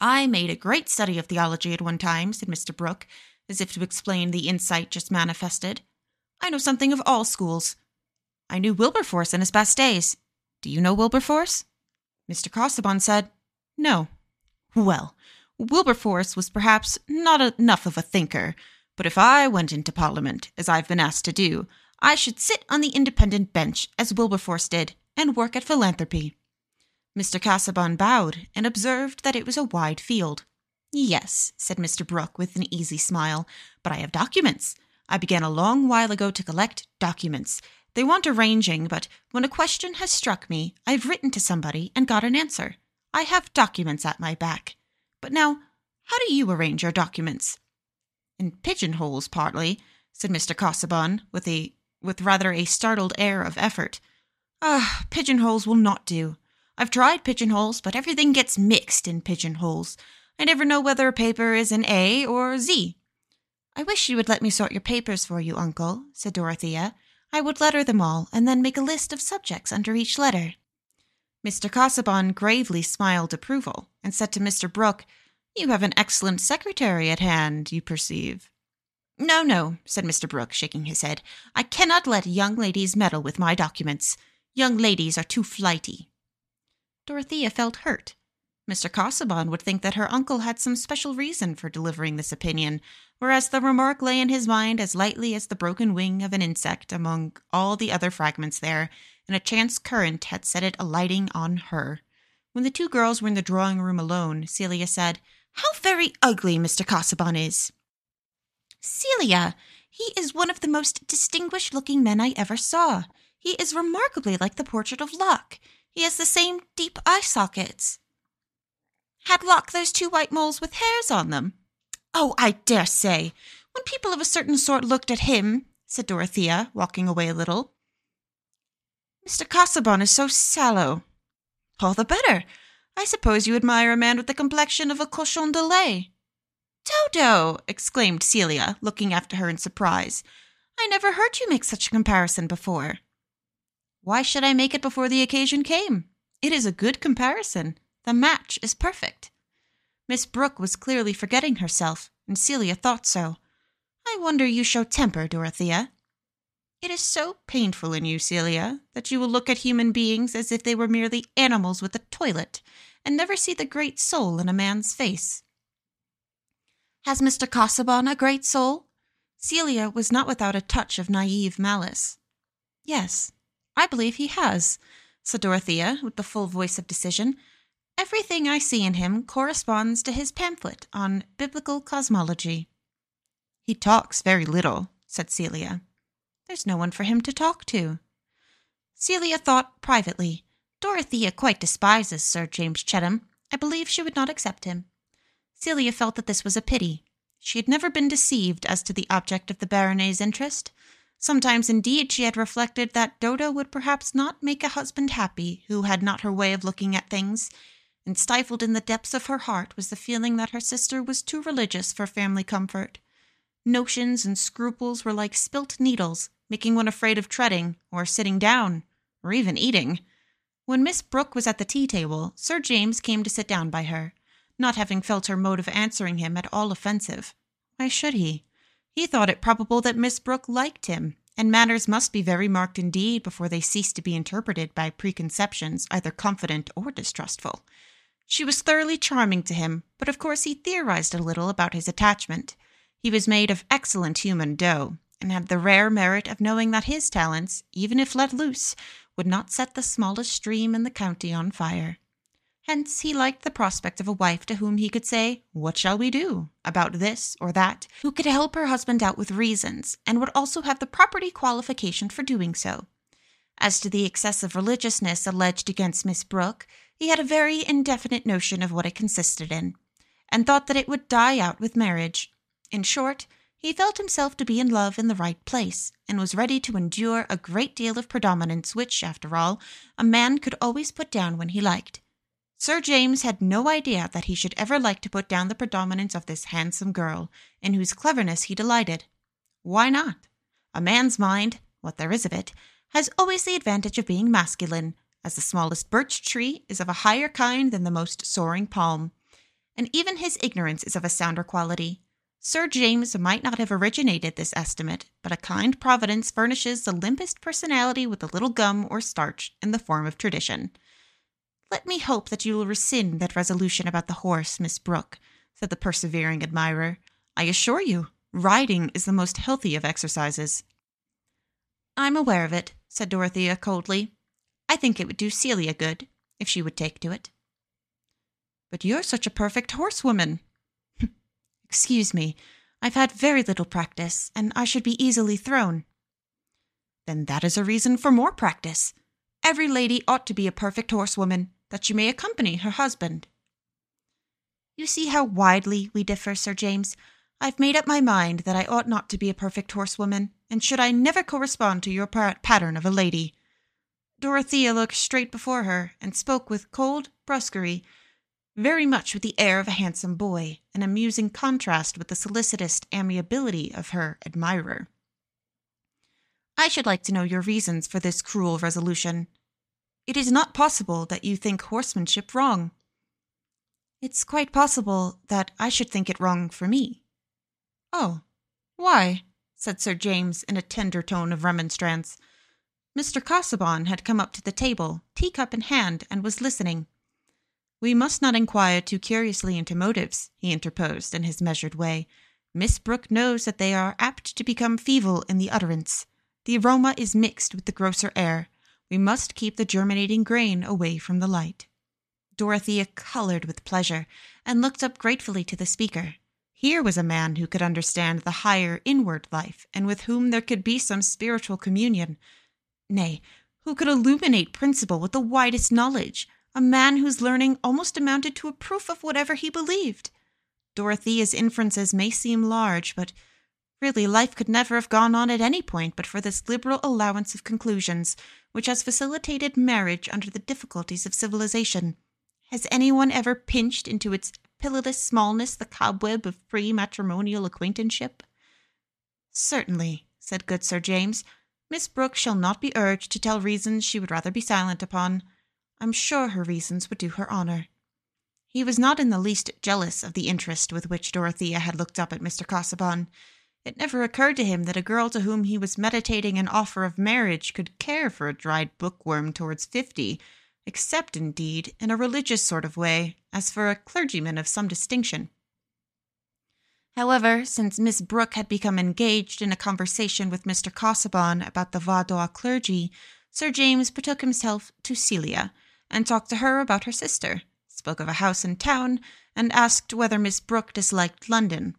I made a great study of theology at one time, said Mr. Brooke, as if to explain the insight just manifested. I know something of all schools. I knew Wilberforce in his best days. Do you know Wilberforce? Mr. Casaubon said, No. Well, Wilberforce was perhaps not enough of a thinker, but if I went into Parliament, as I've been asked to do, I should sit on the independent bench, as Wilberforce did, and work at philanthropy. Mr. Casaubon bowed and observed that it was a wide field. Yes, said Mr. Brooke with an easy smile, but I have documents. I began a long while ago to collect documents. They want arranging, but when a question has struck me, I've written to somebody and got an answer. I have documents at my back. But now, how do you arrange your documents? In pigeonholes, partly, said Mr. Casaubon, with a with rather a startled air of effort. Ah, pigeonholes will not do. I've tried pigeonholes, but everything gets mixed in pigeonholes. I never know whether a paper is an A or Z. I wish you would let me sort your papers for you, uncle, said Dorothea. I would letter them all, and then make a list of subjects under each letter. Mr. Casaubon gravely smiled approval, and said to Mr. Brooke, You have an excellent secretary at hand, you perceive. No, no, said Mr. Brooke, shaking his head. I cannot let young ladies meddle with my documents. Young ladies are too flighty. Dorothea felt hurt. Mr. Casaubon would think that her uncle had some special reason for delivering this opinion, whereas the remark lay in his mind as lightly as the broken wing of an insect among all the other fragments there, and a chance current had set it alighting on her. When the two girls were in the drawing room alone, Celia said, How very ugly Mr. Casaubon is! Celia, he is one of the most distinguished looking men I ever saw. He is remarkably like the portrait of Locke. He has the same deep eye sockets. Had Locke those two white moles with hairs on them? Oh, I dare say. When people of a certain sort looked at him, said Dorothea, walking away a little. Mr. Casaubon is so sallow. All the better. I suppose you admire a man with the complexion of a cochon de lait. Dodo! exclaimed Celia, looking after her in surprise. I never heard you make such a comparison before. Why should I make it before the occasion came? It is a good comparison. The match is perfect. Miss Brooke was clearly forgetting herself, and Celia thought so. I wonder you show temper, Dorothea. It is so painful in you, Celia, that you will look at human beings as if they were merely animals with a toilet, and never see the great soul in a man's face. Has Mr. Casaubon a great soul? Celia was not without a touch of naive malice. Yes, I believe he has, said Dorothea, with the full voice of decision. Everything I see in him corresponds to his pamphlet on biblical cosmology. He talks very little, said Celia. There's no one for him to talk to. Celia thought privately. Dorothea quite despises Sir James Chettam. I believe she would not accept him. Celia felt that this was a pity. She had never been deceived as to the object of the Baronet's interest. Sometimes, indeed, she had reflected that Dodo would perhaps not make a husband happy who had not her way of looking at things, and stifled in the depths of her heart was the feeling that her sister was too religious for family comfort. Notions and scruples were like spilt needles, making one afraid of treading, or sitting down, or even eating. When Miss Brooke was at the tea table, Sir James came to sit down by her, not having felt her mode of answering him at all offensive. Why should he? He thought it probable that Miss Brooke liked him, and matters must be very marked indeed before they cease to be interpreted by preconceptions either confident or distrustful. She was thoroughly charming to him, but of course he theorized a little about his attachment. He was made of excellent human dough, and had the rare merit of knowing that his talents, even if let loose, would not set the smallest stream in the county on fire. Hence he liked the prospect of a wife to whom he could say, What shall we do? about this or that, who could help her husband out with reasons, and would also have the property qualification for doing so. As to the excessive religiousness alleged against Miss Brooke, he had a very indefinite notion of what it consisted in, and thought that it would die out with marriage. In short, he felt himself to be in love in the right place, and was ready to endure a great deal of predominance which, after all, a man could always put down when he liked. Sir James had no idea that he should ever like to put down the predominance of this handsome girl, in whose cleverness he delighted. Why not? A man's mind, what there is of it, has always the advantage of being masculine, as the smallest birch tree is of a higher kind than the most soaring palm, and even his ignorance is of a sounder quality. Sir James might not have originated this estimate, but a kind providence furnishes the limpest personality with a little gum or starch in the form of tradition. Let me hope that you will rescind that resolution about the horse, Miss Brooke, said the persevering admirer. I assure you, riding is the most healthy of exercises. I'm aware of it, said Dorothea coldly. I think it would do Celia good, if she would take to it. But you're such a perfect horsewoman. [laughs] Excuse me, I've had very little practice, and I should be easily thrown. Then that is a reason for more practice. Every lady ought to be a perfect horsewoman, that you may accompany her husband. You see how widely we differ, Sir James. I've made up my mind that I ought not to be a perfect horsewoman, and should I never correspond to your pattern of a lady. Dorothea looked straight before her, and spoke with cold brusquerie, very much with the air of a handsome boy, an amusing contrast with the solicitous amiability of her admirer. I should like to know your reasons for this cruel resolution. It is not possible that you think horsemanship wrong. It's quite possible that I should think it wrong for me. Oh, why? said Sir James in a tender tone of remonstrance. Mr. Casaubon had come up to the table, teacup in hand, and was listening. We must not inquire too curiously into motives, he interposed in his measured way. Miss Brooke knows that they are apt to become feeble in the utterance. The aroma is mixed with the grosser air, we must keep the germinating grain away from the light. Dorothea colored with pleasure and looked up gratefully to the speaker. Here was a man who could understand the higher inward life and with whom there could be some spiritual communion. Nay, who could illuminate principle with the widest knowledge, a man whose learning almost amounted to a proof of whatever he believed. Dorothea's inferences may seem large, but Really, life could never have gone on at any point but for this liberal allowance of conclusions, which has facilitated marriage under the difficulties of civilization. Has anyone ever pinched into its pitiless smallness the cobweb of pre matrimonial acquaintanceship? Certainly, said good Sir James. Miss Brooke shall not be urged to tell reasons she would rather be silent upon. I'm sure her reasons would do her honor. He was not in the least jealous of the interest with which Dorothea had looked up at Mr. Casaubon. It never occurred to him that a girl to whom he was meditating an offer of marriage could care for a dried bookworm towards fifty, except, indeed, in a religious sort of way, as for a clergyman of some distinction. However, since Miss Brooke had become engaged in a conversation with Mr. Casaubon about the Vaudois clergy, Sir James betook himself to Celia, and talked to her about her sister, spoke of a house in town, and asked whether Miss Brooke disliked London.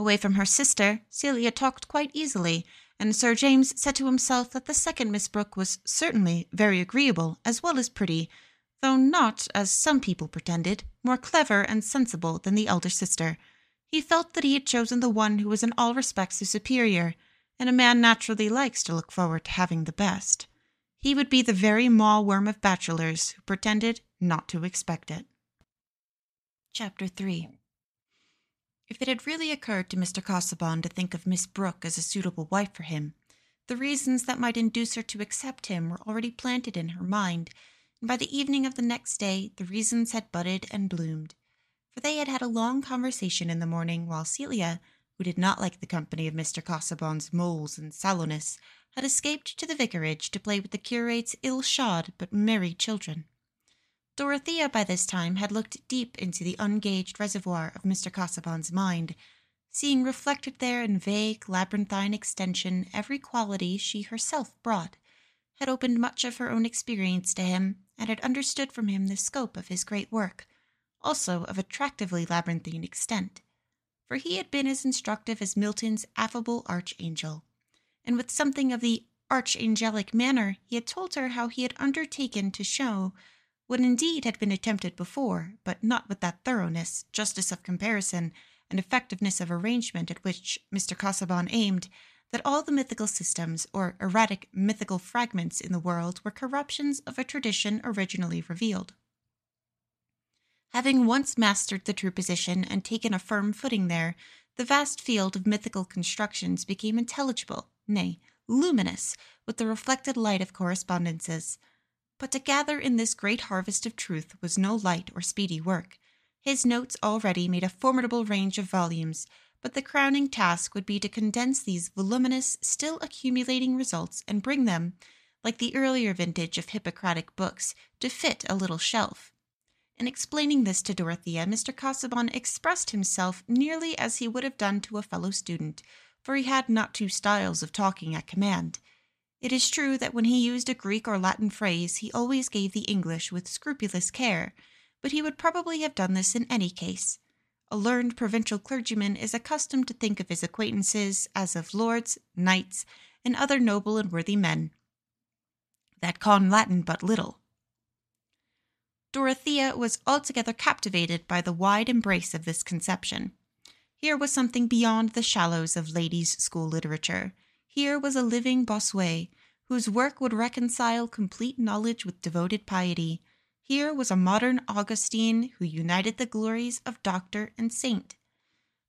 Away from her sister, Celia talked quite easily, and Sir James said to himself that the second Miss Brooke was certainly very agreeable as well as pretty, though not, as some people pretended, more clever and sensible than the elder sister. He felt that he had chosen the one who was in all respects his superior, and a man naturally likes to look forward to having the best. He would be the very maw worm of bachelors who pretended not to expect it. Chapter 3 if it had really occurred to Mr. Casaubon to think of Miss Brooke as a suitable wife for him, the reasons that might induce her to accept him were already planted in her mind, and by the evening of the next day the reasons had budded and bloomed. For they had had a long conversation in the morning, while Celia, who did not like the company of Mr. Casaubon's moles and sallowness, had escaped to the vicarage to play with the curate's ill-shod but merry children. Dorothea by this time had looked deep into the ungauged reservoir of Mr. Casaubon's mind, seeing reflected there in vague labyrinthine extension every quality she herself brought, had opened much of her own experience to him, and had understood from him the scope of his great work, also of attractively labyrinthine extent. For he had been as instructive as Milton's affable archangel, and with something of the archangelic manner, he had told her how he had undertaken to show what indeed had been attempted before, but not with that thoroughness, justice of comparison, and effectiveness of arrangement at which Mr. Casaubon aimed, that all the mythical systems or erratic mythical fragments in the world were corruptions of a tradition originally revealed. Having once mastered the true position and taken a firm footing there, the vast field of mythical constructions became intelligible, nay, luminous, with the reflected light of correspondences. But to gather in this great harvest of truth was no light or speedy work. His notes already made a formidable range of volumes, but the crowning task would be to condense these voluminous, still accumulating results and bring them, like the earlier vintage of Hippocratic books, to fit a little shelf. In explaining this to Dorothea, Mr. Casaubon expressed himself nearly as he would have done to a fellow student, for he had not two styles of talking at command. It is true that when he used a Greek or Latin phrase, he always gave the English with scrupulous care, but he would probably have done this in any case. A learned provincial clergyman is accustomed to think of his acquaintances as of lords, knights, and other noble and worthy men that con Latin but little. Dorothea was altogether captivated by the wide embrace of this conception. Here was something beyond the shallows of ladies' school literature. Here was a living Bossuet, whose work would reconcile complete knowledge with devoted piety, here was a modern Augustine who united the glories of doctor and saint.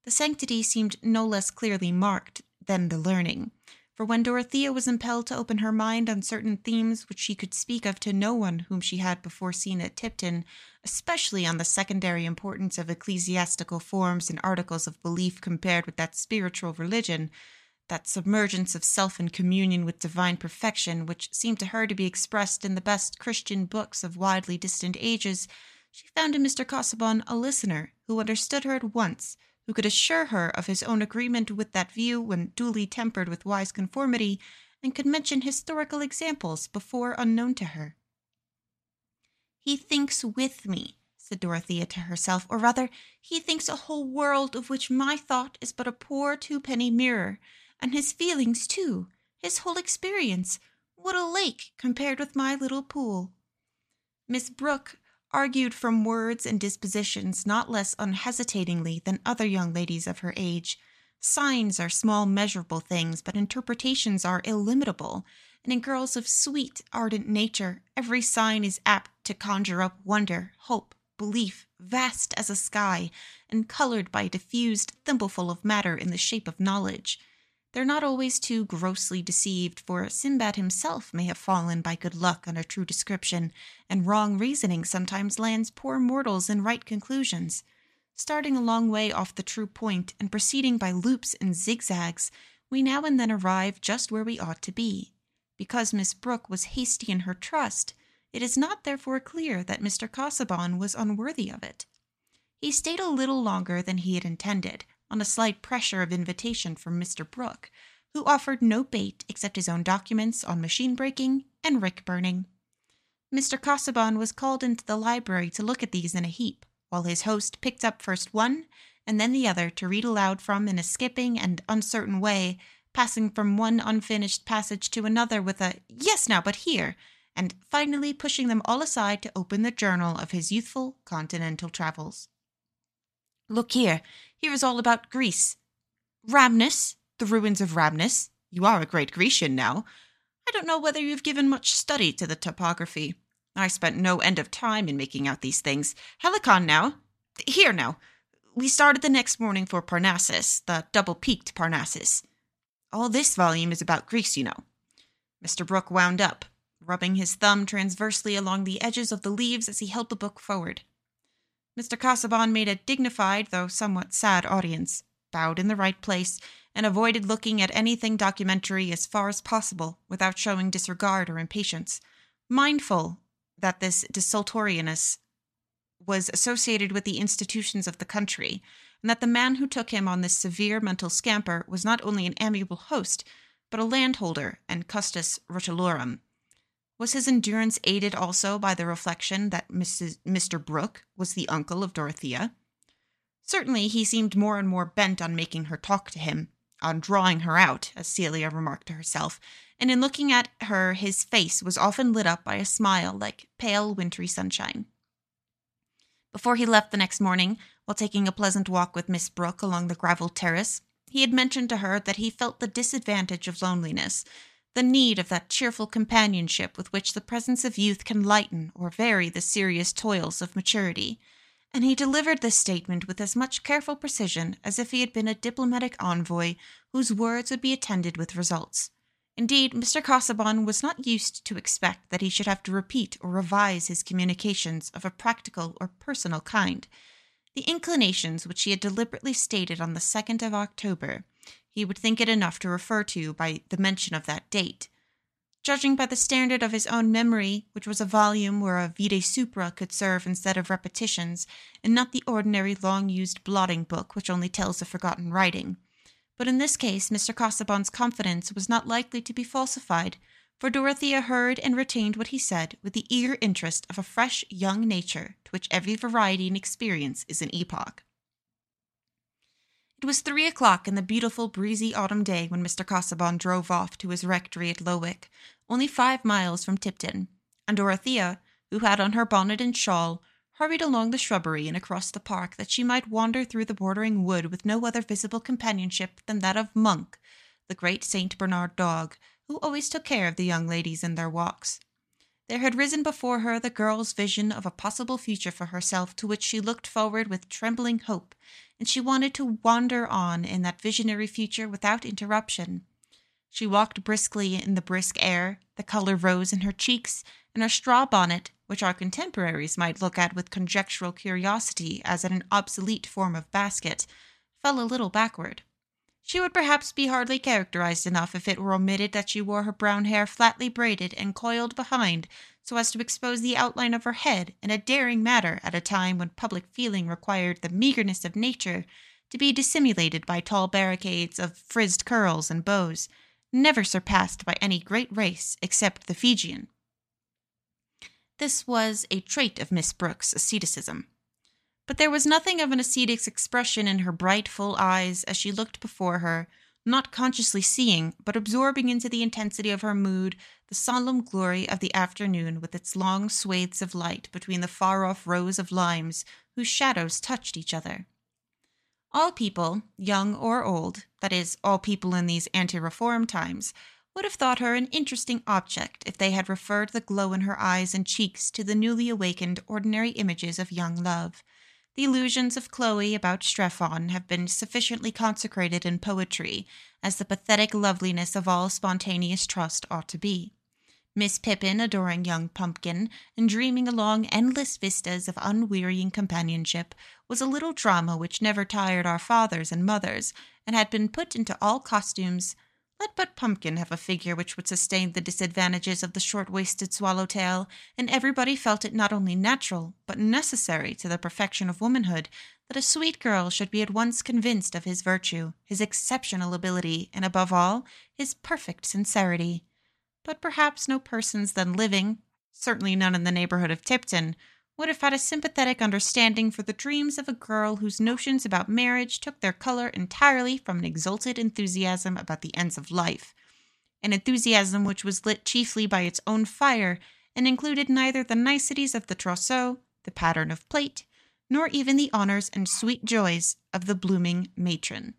The sanctity seemed no less clearly marked than the learning, for when Dorothea was impelled to open her mind on certain themes which she could speak of to no one whom she had before seen at Tipton, especially on the secondary importance of ecclesiastical forms and articles of belief compared with that spiritual religion, that submergence of self in communion with divine perfection, which seemed to her to be expressed in the best Christian books of widely distant ages, she found in Mr. Casaubon a listener who understood her at once, who could assure her of his own agreement with that view when duly tempered with wise conformity, and could mention historical examples before unknown to her. He thinks with me, said Dorothea to herself, or rather, he thinks a whole world of which my thought is but a poor two-penny mirror, and his feelings, too, his whole experience. What a lake compared with my little pool. Miss Brooke argued from words and dispositions not less unhesitatingly than other young ladies of her age. Signs are small, measurable things, but interpretations are illimitable, and in girls of sweet, ardent nature, every sign is apt to conjure up wonder, hope, belief, vast as a sky, and colored by a diffused thimbleful of matter in the shape of knowledge. They're not always too grossly deceived, for Sinbad himself may have fallen by good luck on a true description, and wrong reasoning sometimes lands poor mortals in right conclusions. Starting a long way off the true point and proceeding by loops and zigzags, we now and then arrive just where we ought to be. Because Miss Brooke was hasty in her trust, it is not therefore clear that Mr. Casaubon was unworthy of it. He stayed a little longer than he had intended, on a slight pressure of invitation from Mr. Brooke, who offered no bait except his own documents on machine breaking and rick burning. Mr. Casaubon was called into the library to look at these in a heap, while his host picked up first one and then the other to read aloud from in a skipping and uncertain way, passing from one unfinished passage to another with a yes, now, but here, and finally pushing them all aside to open the journal of his youthful continental travels. Look here, here is all about Greece. Rhamnus, the ruins of Rhamnus. You are a great Grecian now. I don't know whether you've given much study to the topography. I spent no end of time in making out these things. Helicon now. Here now. We started the next morning for Parnassus, the double peaked Parnassus. All this volume is about Greece, you know. Mr. Brooke wound up, rubbing his thumb transversely along the edges of the leaves as he held the book forward. Mr. Casaubon made a dignified, though somewhat sad audience, bowed in the right place, and avoided looking at anything documentary as far as possible without showing disregard or impatience, mindful that this desultoriness was associated with the institutions of the country, and that the man who took him on this severe mental scamper was not only an amiable host, but a landholder and custos rotulorum, was his endurance aided also by the reflection that Mrs. Mr. Brooke was the uncle of Dorothea? Certainly he seemed more and more bent on making her talk to him, on drawing her out, as Celia remarked to herself, and in looking at her his face was often lit up by a smile like pale wintry sunshine. Before he left the next morning, while taking a pleasant walk with Miss Brooke along the gravelled terrace, he had mentioned to her that he felt the disadvantage of loneliness, the need of that cheerful companionship with which the presence of youth can lighten or vary the serious toils of maturity, and he delivered this statement with as much careful precision as if he had been a diplomatic envoy whose words would be attended with results. Indeed, Mr. Casaubon was not used to expect that he should have to repeat or revise his communications of a practical or personal kind. The inclinations which he had deliberately stated on the 2nd of October, he would think it enough to refer to by the mention of that date. Judging by the standard of his own memory, which was a volume where a vide supra could serve instead of repetitions, and not the ordinary long used blotting book which only tells of forgotten writing. But in this case, Mr. Casaubon's confidence was not likely to be falsified, for Dorothea heard and retained what he said with the eager interest of a fresh young nature to which every variety and experience is an epoch. It was three o'clock in the beautiful breezy autumn day when Mr. Casaubon drove off to his rectory at Lowick, only five miles from Tipton, and Dorothea, who had on her bonnet and shawl, hurried along the shrubbery and across the park that she might wander through the bordering wood with no other visible companionship than that of Monk, the great St. Bernard dog, who always took care of the young ladies in their walks. There had risen before her the girl's vision of a possible future for herself to which she looked forward with trembling hope, and she wanted to wander on in that visionary future without interruption. She walked briskly in the brisk air, the color rose in her cheeks, and her straw bonnet, which our contemporaries might look at with conjectural curiosity as at an obsolete form of basket, fell a little backward. She would perhaps be hardly characterized enough if it were omitted that she wore her brown hair flatly braided and coiled behind so as to expose the outline of her head in a daring manner at a time when public feeling required the meagerness of nature to be dissimulated by tall barricades of frizzed curls and bows, never surpassed by any great race except the Fijian. This was a trait of Miss Brooke's asceticism but there was nothing of an ascetic's expression in her bright, full eyes as she looked before her, not consciously seeing, but absorbing into the intensity of her mood the solemn glory of the afternoon with its long swathes of light between the far off rows of limes whose shadows touched each other. All people, young or old, that is, all people in these anti reform times, would have thought her an interesting object if they had referred the glow in her eyes and cheeks to the newly awakened ordinary images of young love the illusions of Chloe about Strephon have been sufficiently consecrated in poetry, as the pathetic loveliness of all spontaneous trust ought to be. Miss Pippin adoring young Pumpkin and dreaming along endless vistas of unwearying companionship was a little drama which never tired our fathers and mothers, and had been put into all costumes let but Pumpkin have a figure which would sustain the disadvantages of the short waisted swallowtail, and everybody felt it not only natural, but necessary to the perfection of womanhood, that a sweet girl should be at once convinced of his virtue, his exceptional ability, and above all, his perfect sincerity. But perhaps no persons then living, certainly none in the neighborhood of Tipton, would have had a sympathetic understanding for the dreams of a girl whose notions about marriage took their color entirely from an exalted enthusiasm about the ends of life, an enthusiasm which was lit chiefly by its own fire and included neither the niceties of the trousseau, the pattern of plate, nor even the honors and sweet joys of the blooming matron.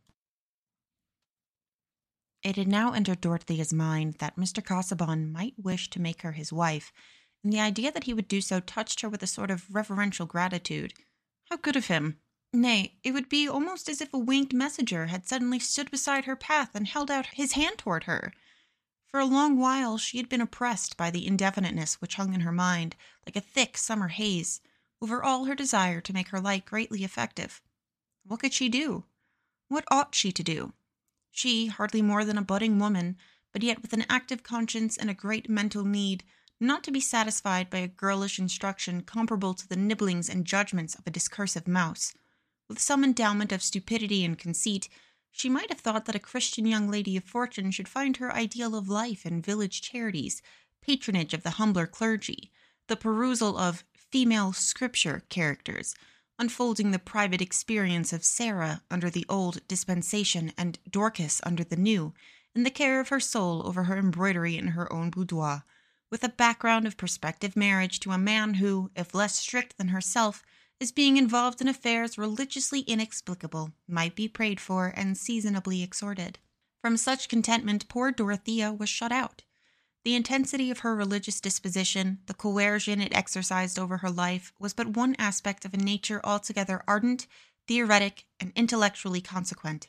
It had now entered Dorothea's mind that Mr. Casaubon might wish to make her his wife and the idea that he would do so touched her with a sort of reverential gratitude. How good of him! Nay, it would be almost as if a winged messenger had suddenly stood beside her path and held out his hand toward her. For a long while she had been oppressed by the indefiniteness which hung in her mind, like a thick summer haze, over all her desire to make her light greatly effective. What could she do? What ought she to do? She, hardly more than a budding woman, but yet with an active conscience and a great mental need, not to be satisfied by a girlish instruction comparable to the nibblings and judgments of a discursive mouse. With some endowment of stupidity and conceit, she might have thought that a Christian young lady of fortune should find her ideal of life in village charities, patronage of the humbler clergy, the perusal of female scripture characters, unfolding the private experience of Sarah under the old dispensation and Dorcas under the new, in the care of her soul over her embroidery in her own boudoir, with a background of prospective marriage to a man who, if less strict than herself, is being involved in affairs religiously inexplicable, might be prayed for and seasonably exhorted. From such contentment, poor Dorothea was shut out. The intensity of her religious disposition, the coercion it exercised over her life, was but one aspect of a nature altogether ardent, theoretic, and intellectually consequent.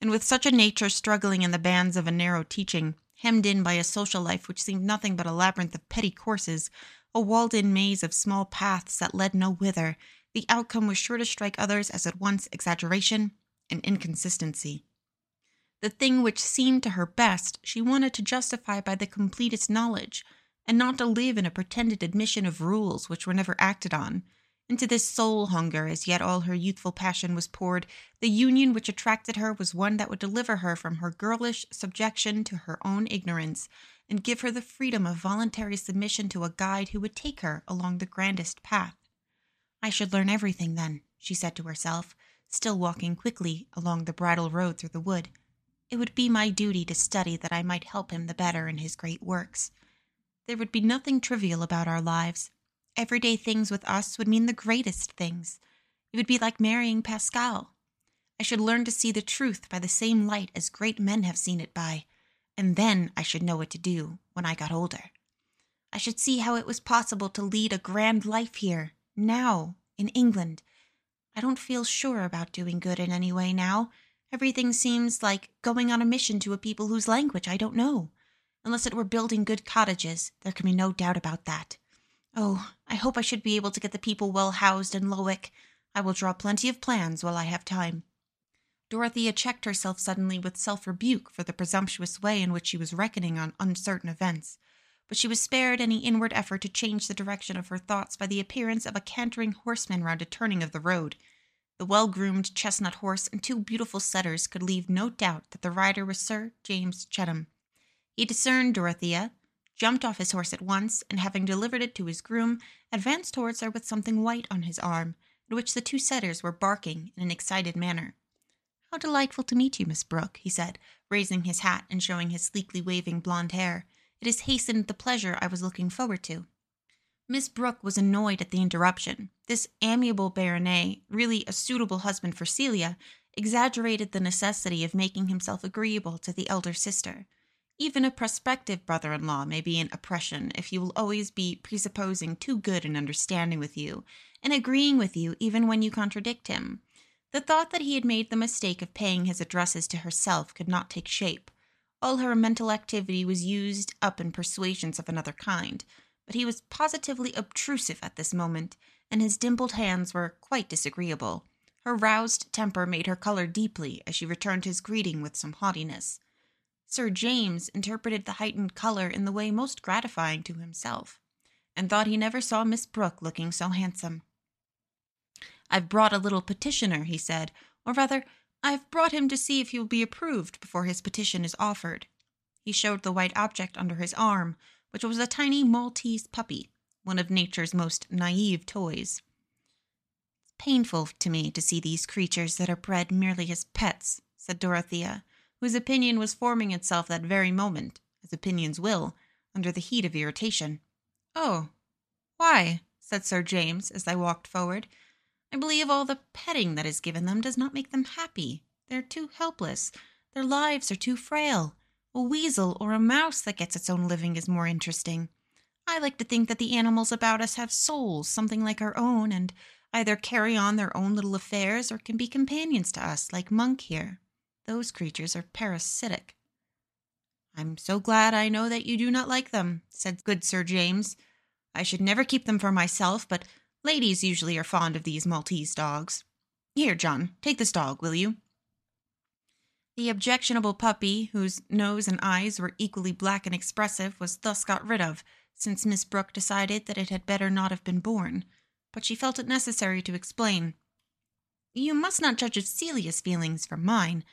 And with such a nature struggling in the bands of a narrow teaching, hemmed in by a social life which seemed nothing but a labyrinth of petty courses, a walled in maze of small paths that led no whither, the outcome was sure to strike others as at once exaggeration and inconsistency. The thing which seemed to her best she wanted to justify by the completest knowledge, and not to live in a pretended admission of rules which were never acted on. Into this soul hunger, as yet all her youthful passion was poured, the union which attracted her was one that would deliver her from her girlish subjection to her own ignorance, and give her the freedom of voluntary submission to a guide who would take her along the grandest path. I should learn everything then, she said to herself, still walking quickly along the bridle road through the wood. It would be my duty to study that I might help him the better in his great works. There would be nothing trivial about our lives. Everyday things with us would mean the greatest things. It would be like marrying Pascal. I should learn to see the truth by the same light as great men have seen it by, and then I should know what to do when I got older. I should see how it was possible to lead a grand life here, now, in England. I don't feel sure about doing good in any way now. Everything seems like going on a mission to a people whose language I don't know. Unless it were building good cottages, there can be no doubt about that. Oh, I hope I should be able to get the people well housed in Lowick. I will draw plenty of plans while I have time. Dorothea checked herself suddenly with self rebuke for the presumptuous way in which she was reckoning on uncertain events, but she was spared any inward effort to change the direction of her thoughts by the appearance of a cantering horseman round a turning of the road. The well groomed chestnut horse and two beautiful setters could leave no doubt that the rider was Sir James Chettam. He discerned Dorothea, jumped off his horse at once, and having delivered it to his groom, advanced towards her with something white on his arm, at which the two setters were barking in an excited manner. How delightful to meet you, Miss Brooke, he said, raising his hat and showing his sleekly waving blonde hair. It has hastened the pleasure I was looking forward to. Miss Brooke was annoyed at the interruption. This amiable baronet, really a suitable husband for Celia, exaggerated the necessity of making himself agreeable to the elder sister. Even a prospective brother in law may be an oppression if he will always be presupposing too good an understanding with you, and agreeing with you even when you contradict him. The thought that he had made the mistake of paying his addresses to herself could not take shape. All her mental activity was used up in persuasions of another kind but he was positively obtrusive at this moment, and his dimpled hands were quite disagreeable. Her roused temper made her color deeply as she returned his greeting with some haughtiness. Sir James interpreted the heightened color in the way most gratifying to himself, and thought he never saw Miss Brooke looking so handsome. I've brought a little petitioner, he said, or rather, I've brought him to see if he will be approved before his petition is offered. He showed the white object under his arm, which was a tiny Maltese puppy, one of nature's most naive toys. It's painful to me to see these creatures that are bred merely as pets, said Dorothea, whose opinion was forming itself that very moment, as opinions will, under the heat of irritation. Oh, why? said Sir James as I walked forward. I believe all the petting that is given them does not make them happy. They're too helpless. Their lives are too frail. A weasel or a mouse that gets its own living is more interesting. I like to think that the animals about us have souls, something like our own, and either carry on their own little affairs or can be companions to us, like Monk here. Those creatures are parasitic. I'm so glad I know that you do not like them, said good Sir James. I should never keep them for myself, but ladies usually are fond of these Maltese dogs. Here, John, take this dog, will you? The objectionable puppy, whose nose and eyes were equally black and expressive, was thus got rid of, since Miss Brooke decided that it had better not have been born. But she felt it necessary to explain. You must not judge of Celia's feelings from mine.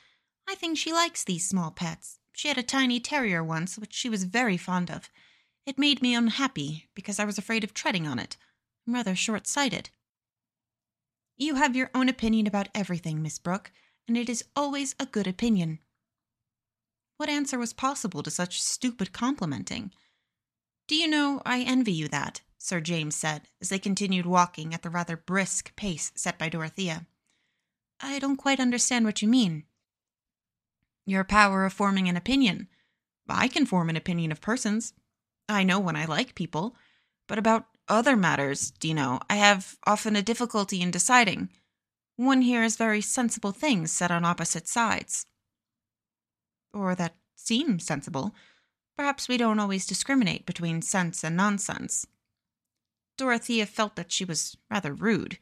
I think she likes these small pets. She had a tiny terrier once, which she was very fond of. It made me unhappy, because I was afraid of treading on it. I'm rather short sighted. You have your own opinion about everything, Miss Brooke, and it is always a good opinion. What answer was possible to such stupid complimenting? Do you know, I envy you that, Sir James said, as they continued walking at the rather brisk pace set by Dorothea. I don't quite understand what you mean. Your power of forming an opinion. I can form an opinion of persons. I know when I like people, but about other matters, know, I have often a difficulty in deciding. One hears very sensible things said on opposite sides. Or that seem sensible. Perhaps we don't always discriminate between sense and nonsense. Dorothea felt that she was rather rude.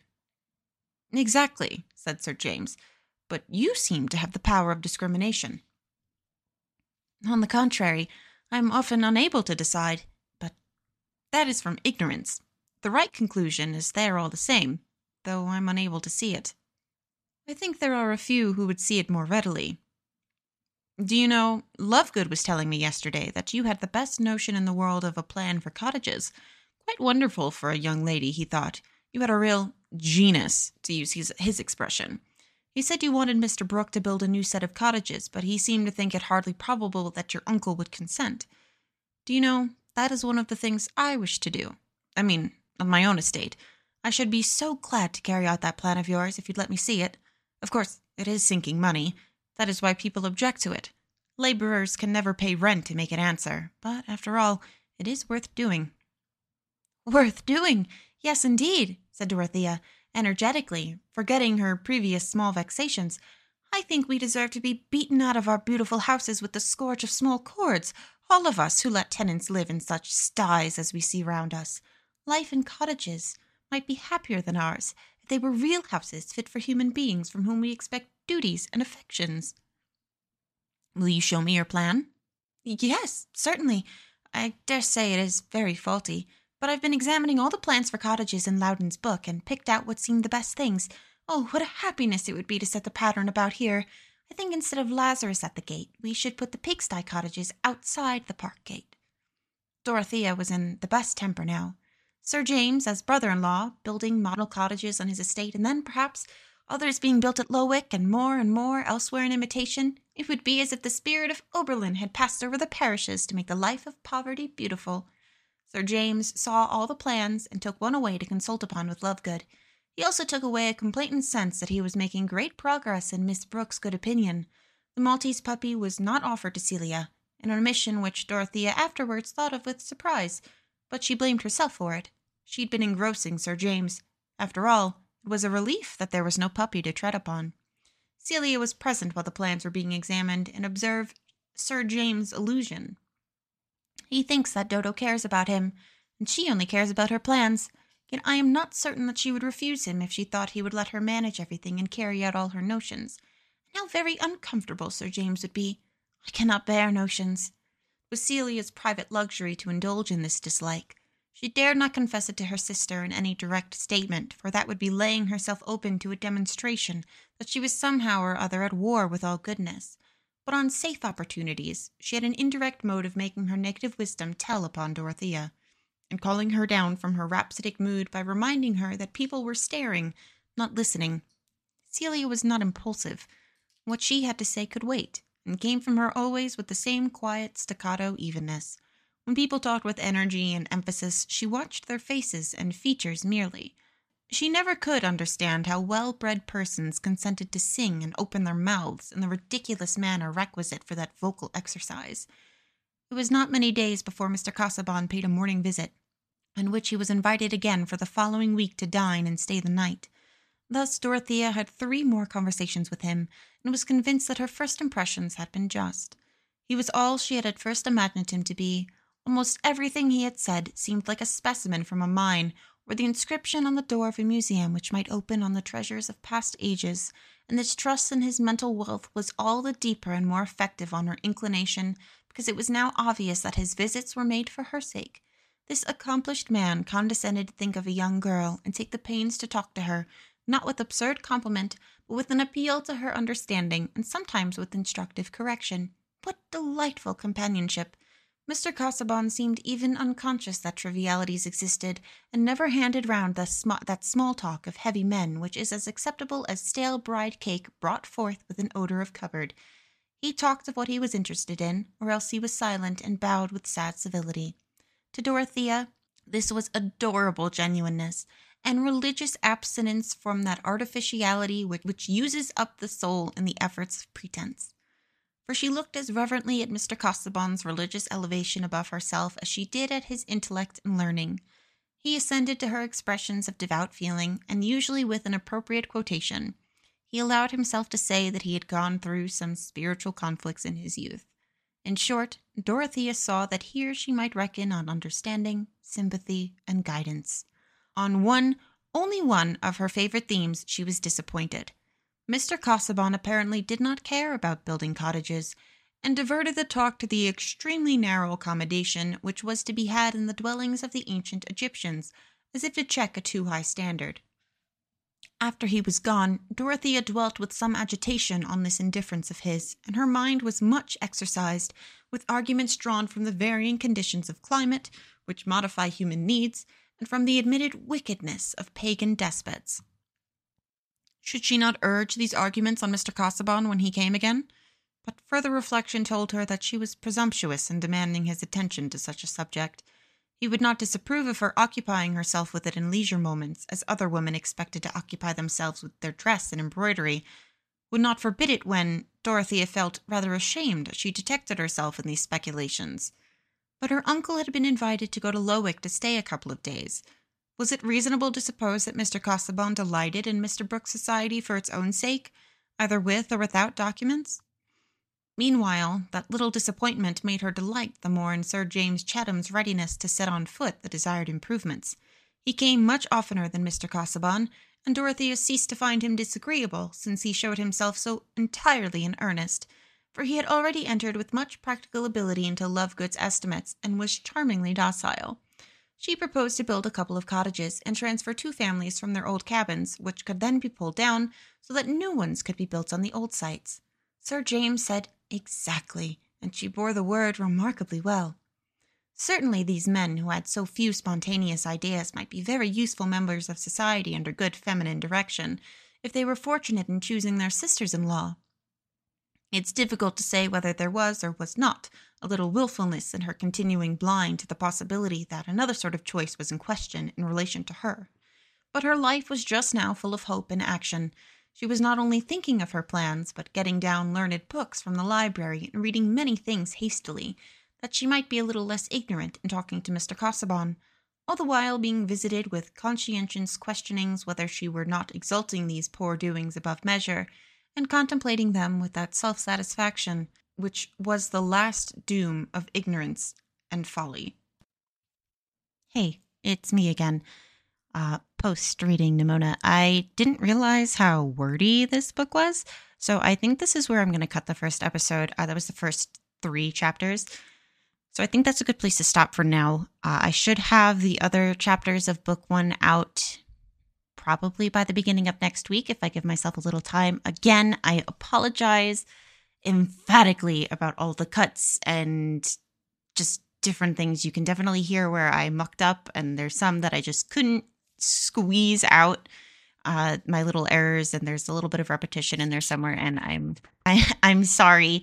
Exactly, said Sir James, but you seem to have the power of discrimination. On the contrary, I am often unable to decide, but that is from ignorance. The right conclusion is there all the same, though I'm unable to see it. I think there are a few who would see it more readily. Do you know, Lovegood was telling me yesterday that you had the best notion in the world of a plan for cottages. Quite wonderful for a young lady, he thought. You had a real genius, to use his, his expression. He said you wanted Mr. Brooke to build a new set of cottages, but he seemed to think it hardly probable that your uncle would consent. Do you know, that is one of the things I wish to do. I mean, on my own estate. I should be so glad to carry out that plan of yours if you'd let me see it. Of course, it is sinking money. That is why people object to it. Laborers can never pay rent to make it answer, but after all, it is worth doing. Worth doing? Yes, indeed, said Dorothea, energetically, forgetting her previous small vexations. I think we deserve to be beaten out of our beautiful houses with the scourge of small cords, all of us who let tenants live in such sties as we see round us. Life in cottages might be happier than ours if they were real houses fit for human beings from whom we expect duties and affections. Will you show me your plan? Yes, certainly. I dare say it is very faulty, but I've been examining all the plans for cottages in Loudon's book and picked out what seemed the best things. Oh, what a happiness it would be to set the pattern about here. I think instead of Lazarus at the gate, we should put the pigsty cottages outside the park gate. Dorothea was in the best temper now. Sir James, as brother in law, building model cottages on his estate, and then, perhaps, others being built at Lowick and more and more elsewhere in imitation, it would be as if the spirit of Oberlin had passed over the parishes to make the life of poverty beautiful. Sir James saw all the plans and took one away to consult upon with Lovegood. He also took away a complacent sense that he was making great progress in Miss Brooke's good opinion. The Maltese puppy was not offered to Celia, an omission which Dorothea afterwards thought of with surprise, but she blamed herself for it. She'd been engrossing Sir James. After all, it was a relief that there was no puppy to tread upon. Celia was present while the plans were being examined and observed Sir James' illusion. He thinks that Dodo cares about him, and she only cares about her plans. Yet I am not certain that she would refuse him if she thought he would let her manage everything and carry out all her notions. And how very uncomfortable Sir James would be. I cannot bear notions It was Celia's private luxury to indulge in this dislike. She dared not confess it to her sister in any direct statement, for that would be laying herself open to a demonstration that she was somehow or other at war with all goodness. But on safe opportunities, she had an indirect mode of making her negative wisdom tell upon Dorothea, and calling her down from her rhapsodic mood by reminding her that people were staring, not listening. Celia was not impulsive. What she had to say could wait and came from her always with the same quiet staccato evenness. When people talked with energy and emphasis, she watched their faces and features merely. She never could understand how well bred persons consented to sing and open their mouths in the ridiculous manner requisite for that vocal exercise. It was not many days before Mr. Casaubon paid a morning visit, on which he was invited again for the following week to dine and stay the night. Thus Dorothea had three more conversations with him, and was convinced that her first impressions had been just. He was all she had at first imagined him to be. Almost everything he had said seemed like a specimen from a mine, or the inscription on the door of a museum which might open on the treasures of past ages, and this trust in his mental wealth was all the deeper and more effective on her inclination because it was now obvious that his visits were made for her sake. This accomplished man condescended to think of a young girl and take the pains to talk to her not with absurd compliment, but with an appeal to her understanding, and sometimes with instructive correction. What delightful companionship! Mr. Casaubon seemed even unconscious that trivialities existed, and never handed round sm- that small talk of heavy men which is as acceptable as stale bride cake brought forth with an odor of cupboard. He talked of what he was interested in, or else he was silent and bowed with sad civility. To Dorothea, this was adorable genuineness, and religious abstinence from that artificiality which, which uses up the soul in the efforts of pretense for she looked as reverently at Mr. Casaubon's religious elevation above herself as she did at his intellect and learning. He assented to her expressions of devout feeling, and usually with an appropriate quotation. He allowed himself to say that he had gone through some spiritual conflicts in his youth. In short, Dorothea saw that here she might reckon on understanding, sympathy, and guidance. On one, only one, of her favorite themes she was disappointed. Mr. Casaubon apparently did not care about building cottages, and diverted the talk to the extremely narrow accommodation which was to be had in the dwellings of the ancient Egyptians, as if to check a too high standard. After he was gone, Dorothea dwelt with some agitation on this indifference of his, and her mind was much exercised with arguments drawn from the varying conditions of climate, which modify human needs, and from the admitted wickedness of pagan despots. Should she not urge these arguments on Mr. Casaubon when he came again? But further reflection told her that she was presumptuous in demanding his attention to such a subject. He would not disapprove of her occupying herself with it in leisure moments, as other women expected to occupy themselves with their dress and embroidery, would not forbid it when, Dorothea felt rather ashamed she detected herself in these speculations. But her uncle had been invited to go to Lowick to stay a couple of days, was it reasonable to suppose that Mr. Casaubon delighted in Mr. Brooke's society for its own sake, either with or without documents? Meanwhile, that little disappointment made her delight the more in Sir James Chettam's readiness to set on foot the desired improvements. He came much oftener than Mr. Casaubon, and Dorothea ceased to find him disagreeable, since he showed himself so entirely in earnest, for he had already entered with much practical ability into Lovegood's estimates, and was charmingly docile. She proposed to build a couple of cottages and transfer two families from their old cabins, which could then be pulled down so that new ones could be built on the old sites. Sir James said exactly, and she bore the word remarkably well. Certainly, these men who had so few spontaneous ideas might be very useful members of society under good feminine direction, if they were fortunate in choosing their sisters in law. It's difficult to say whether there was or was not a little wilfulness in her continuing blind to the possibility that another sort of choice was in question in relation to her. But her life was just now full of hope and action. She was not only thinking of her plans, but getting down learned books from the library and reading many things hastily, that she might be a little less ignorant in talking to Mr. Casaubon, all the while being visited with conscientious questionings whether she were not exalting these poor doings above measure and contemplating them with that self satisfaction which was the last doom of ignorance and folly. Hey, it's me again. Uh, post reading Nimona. I didn't realize how wordy this book was, so I think this is where I'm going to cut the first episode. Uh, that was the first three chapters. So I think that's a good place to stop for now. Uh, I should have the other chapters of book one out probably by the beginning of next week if I give myself a little time. Again, I apologize emphatically about all the cuts and just different things you can definitely hear where I mucked up, and there's some that I just couldn't squeeze out uh, my little errors, and there's a little bit of repetition in there somewhere, and I'm [laughs] I, I'm sorry.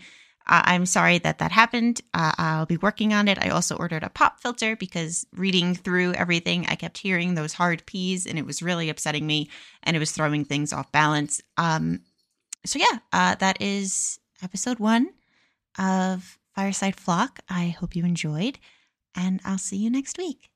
Uh, I'm sorry that that happened. Uh, I'll be working on it. I also ordered a pop filter because reading through everything, I kept hearing those hard P's and it was really upsetting me and it was throwing things off balance. Um, so, yeah, uh, that is episode one of Fireside Flock. I hope you enjoyed and I'll see you next week.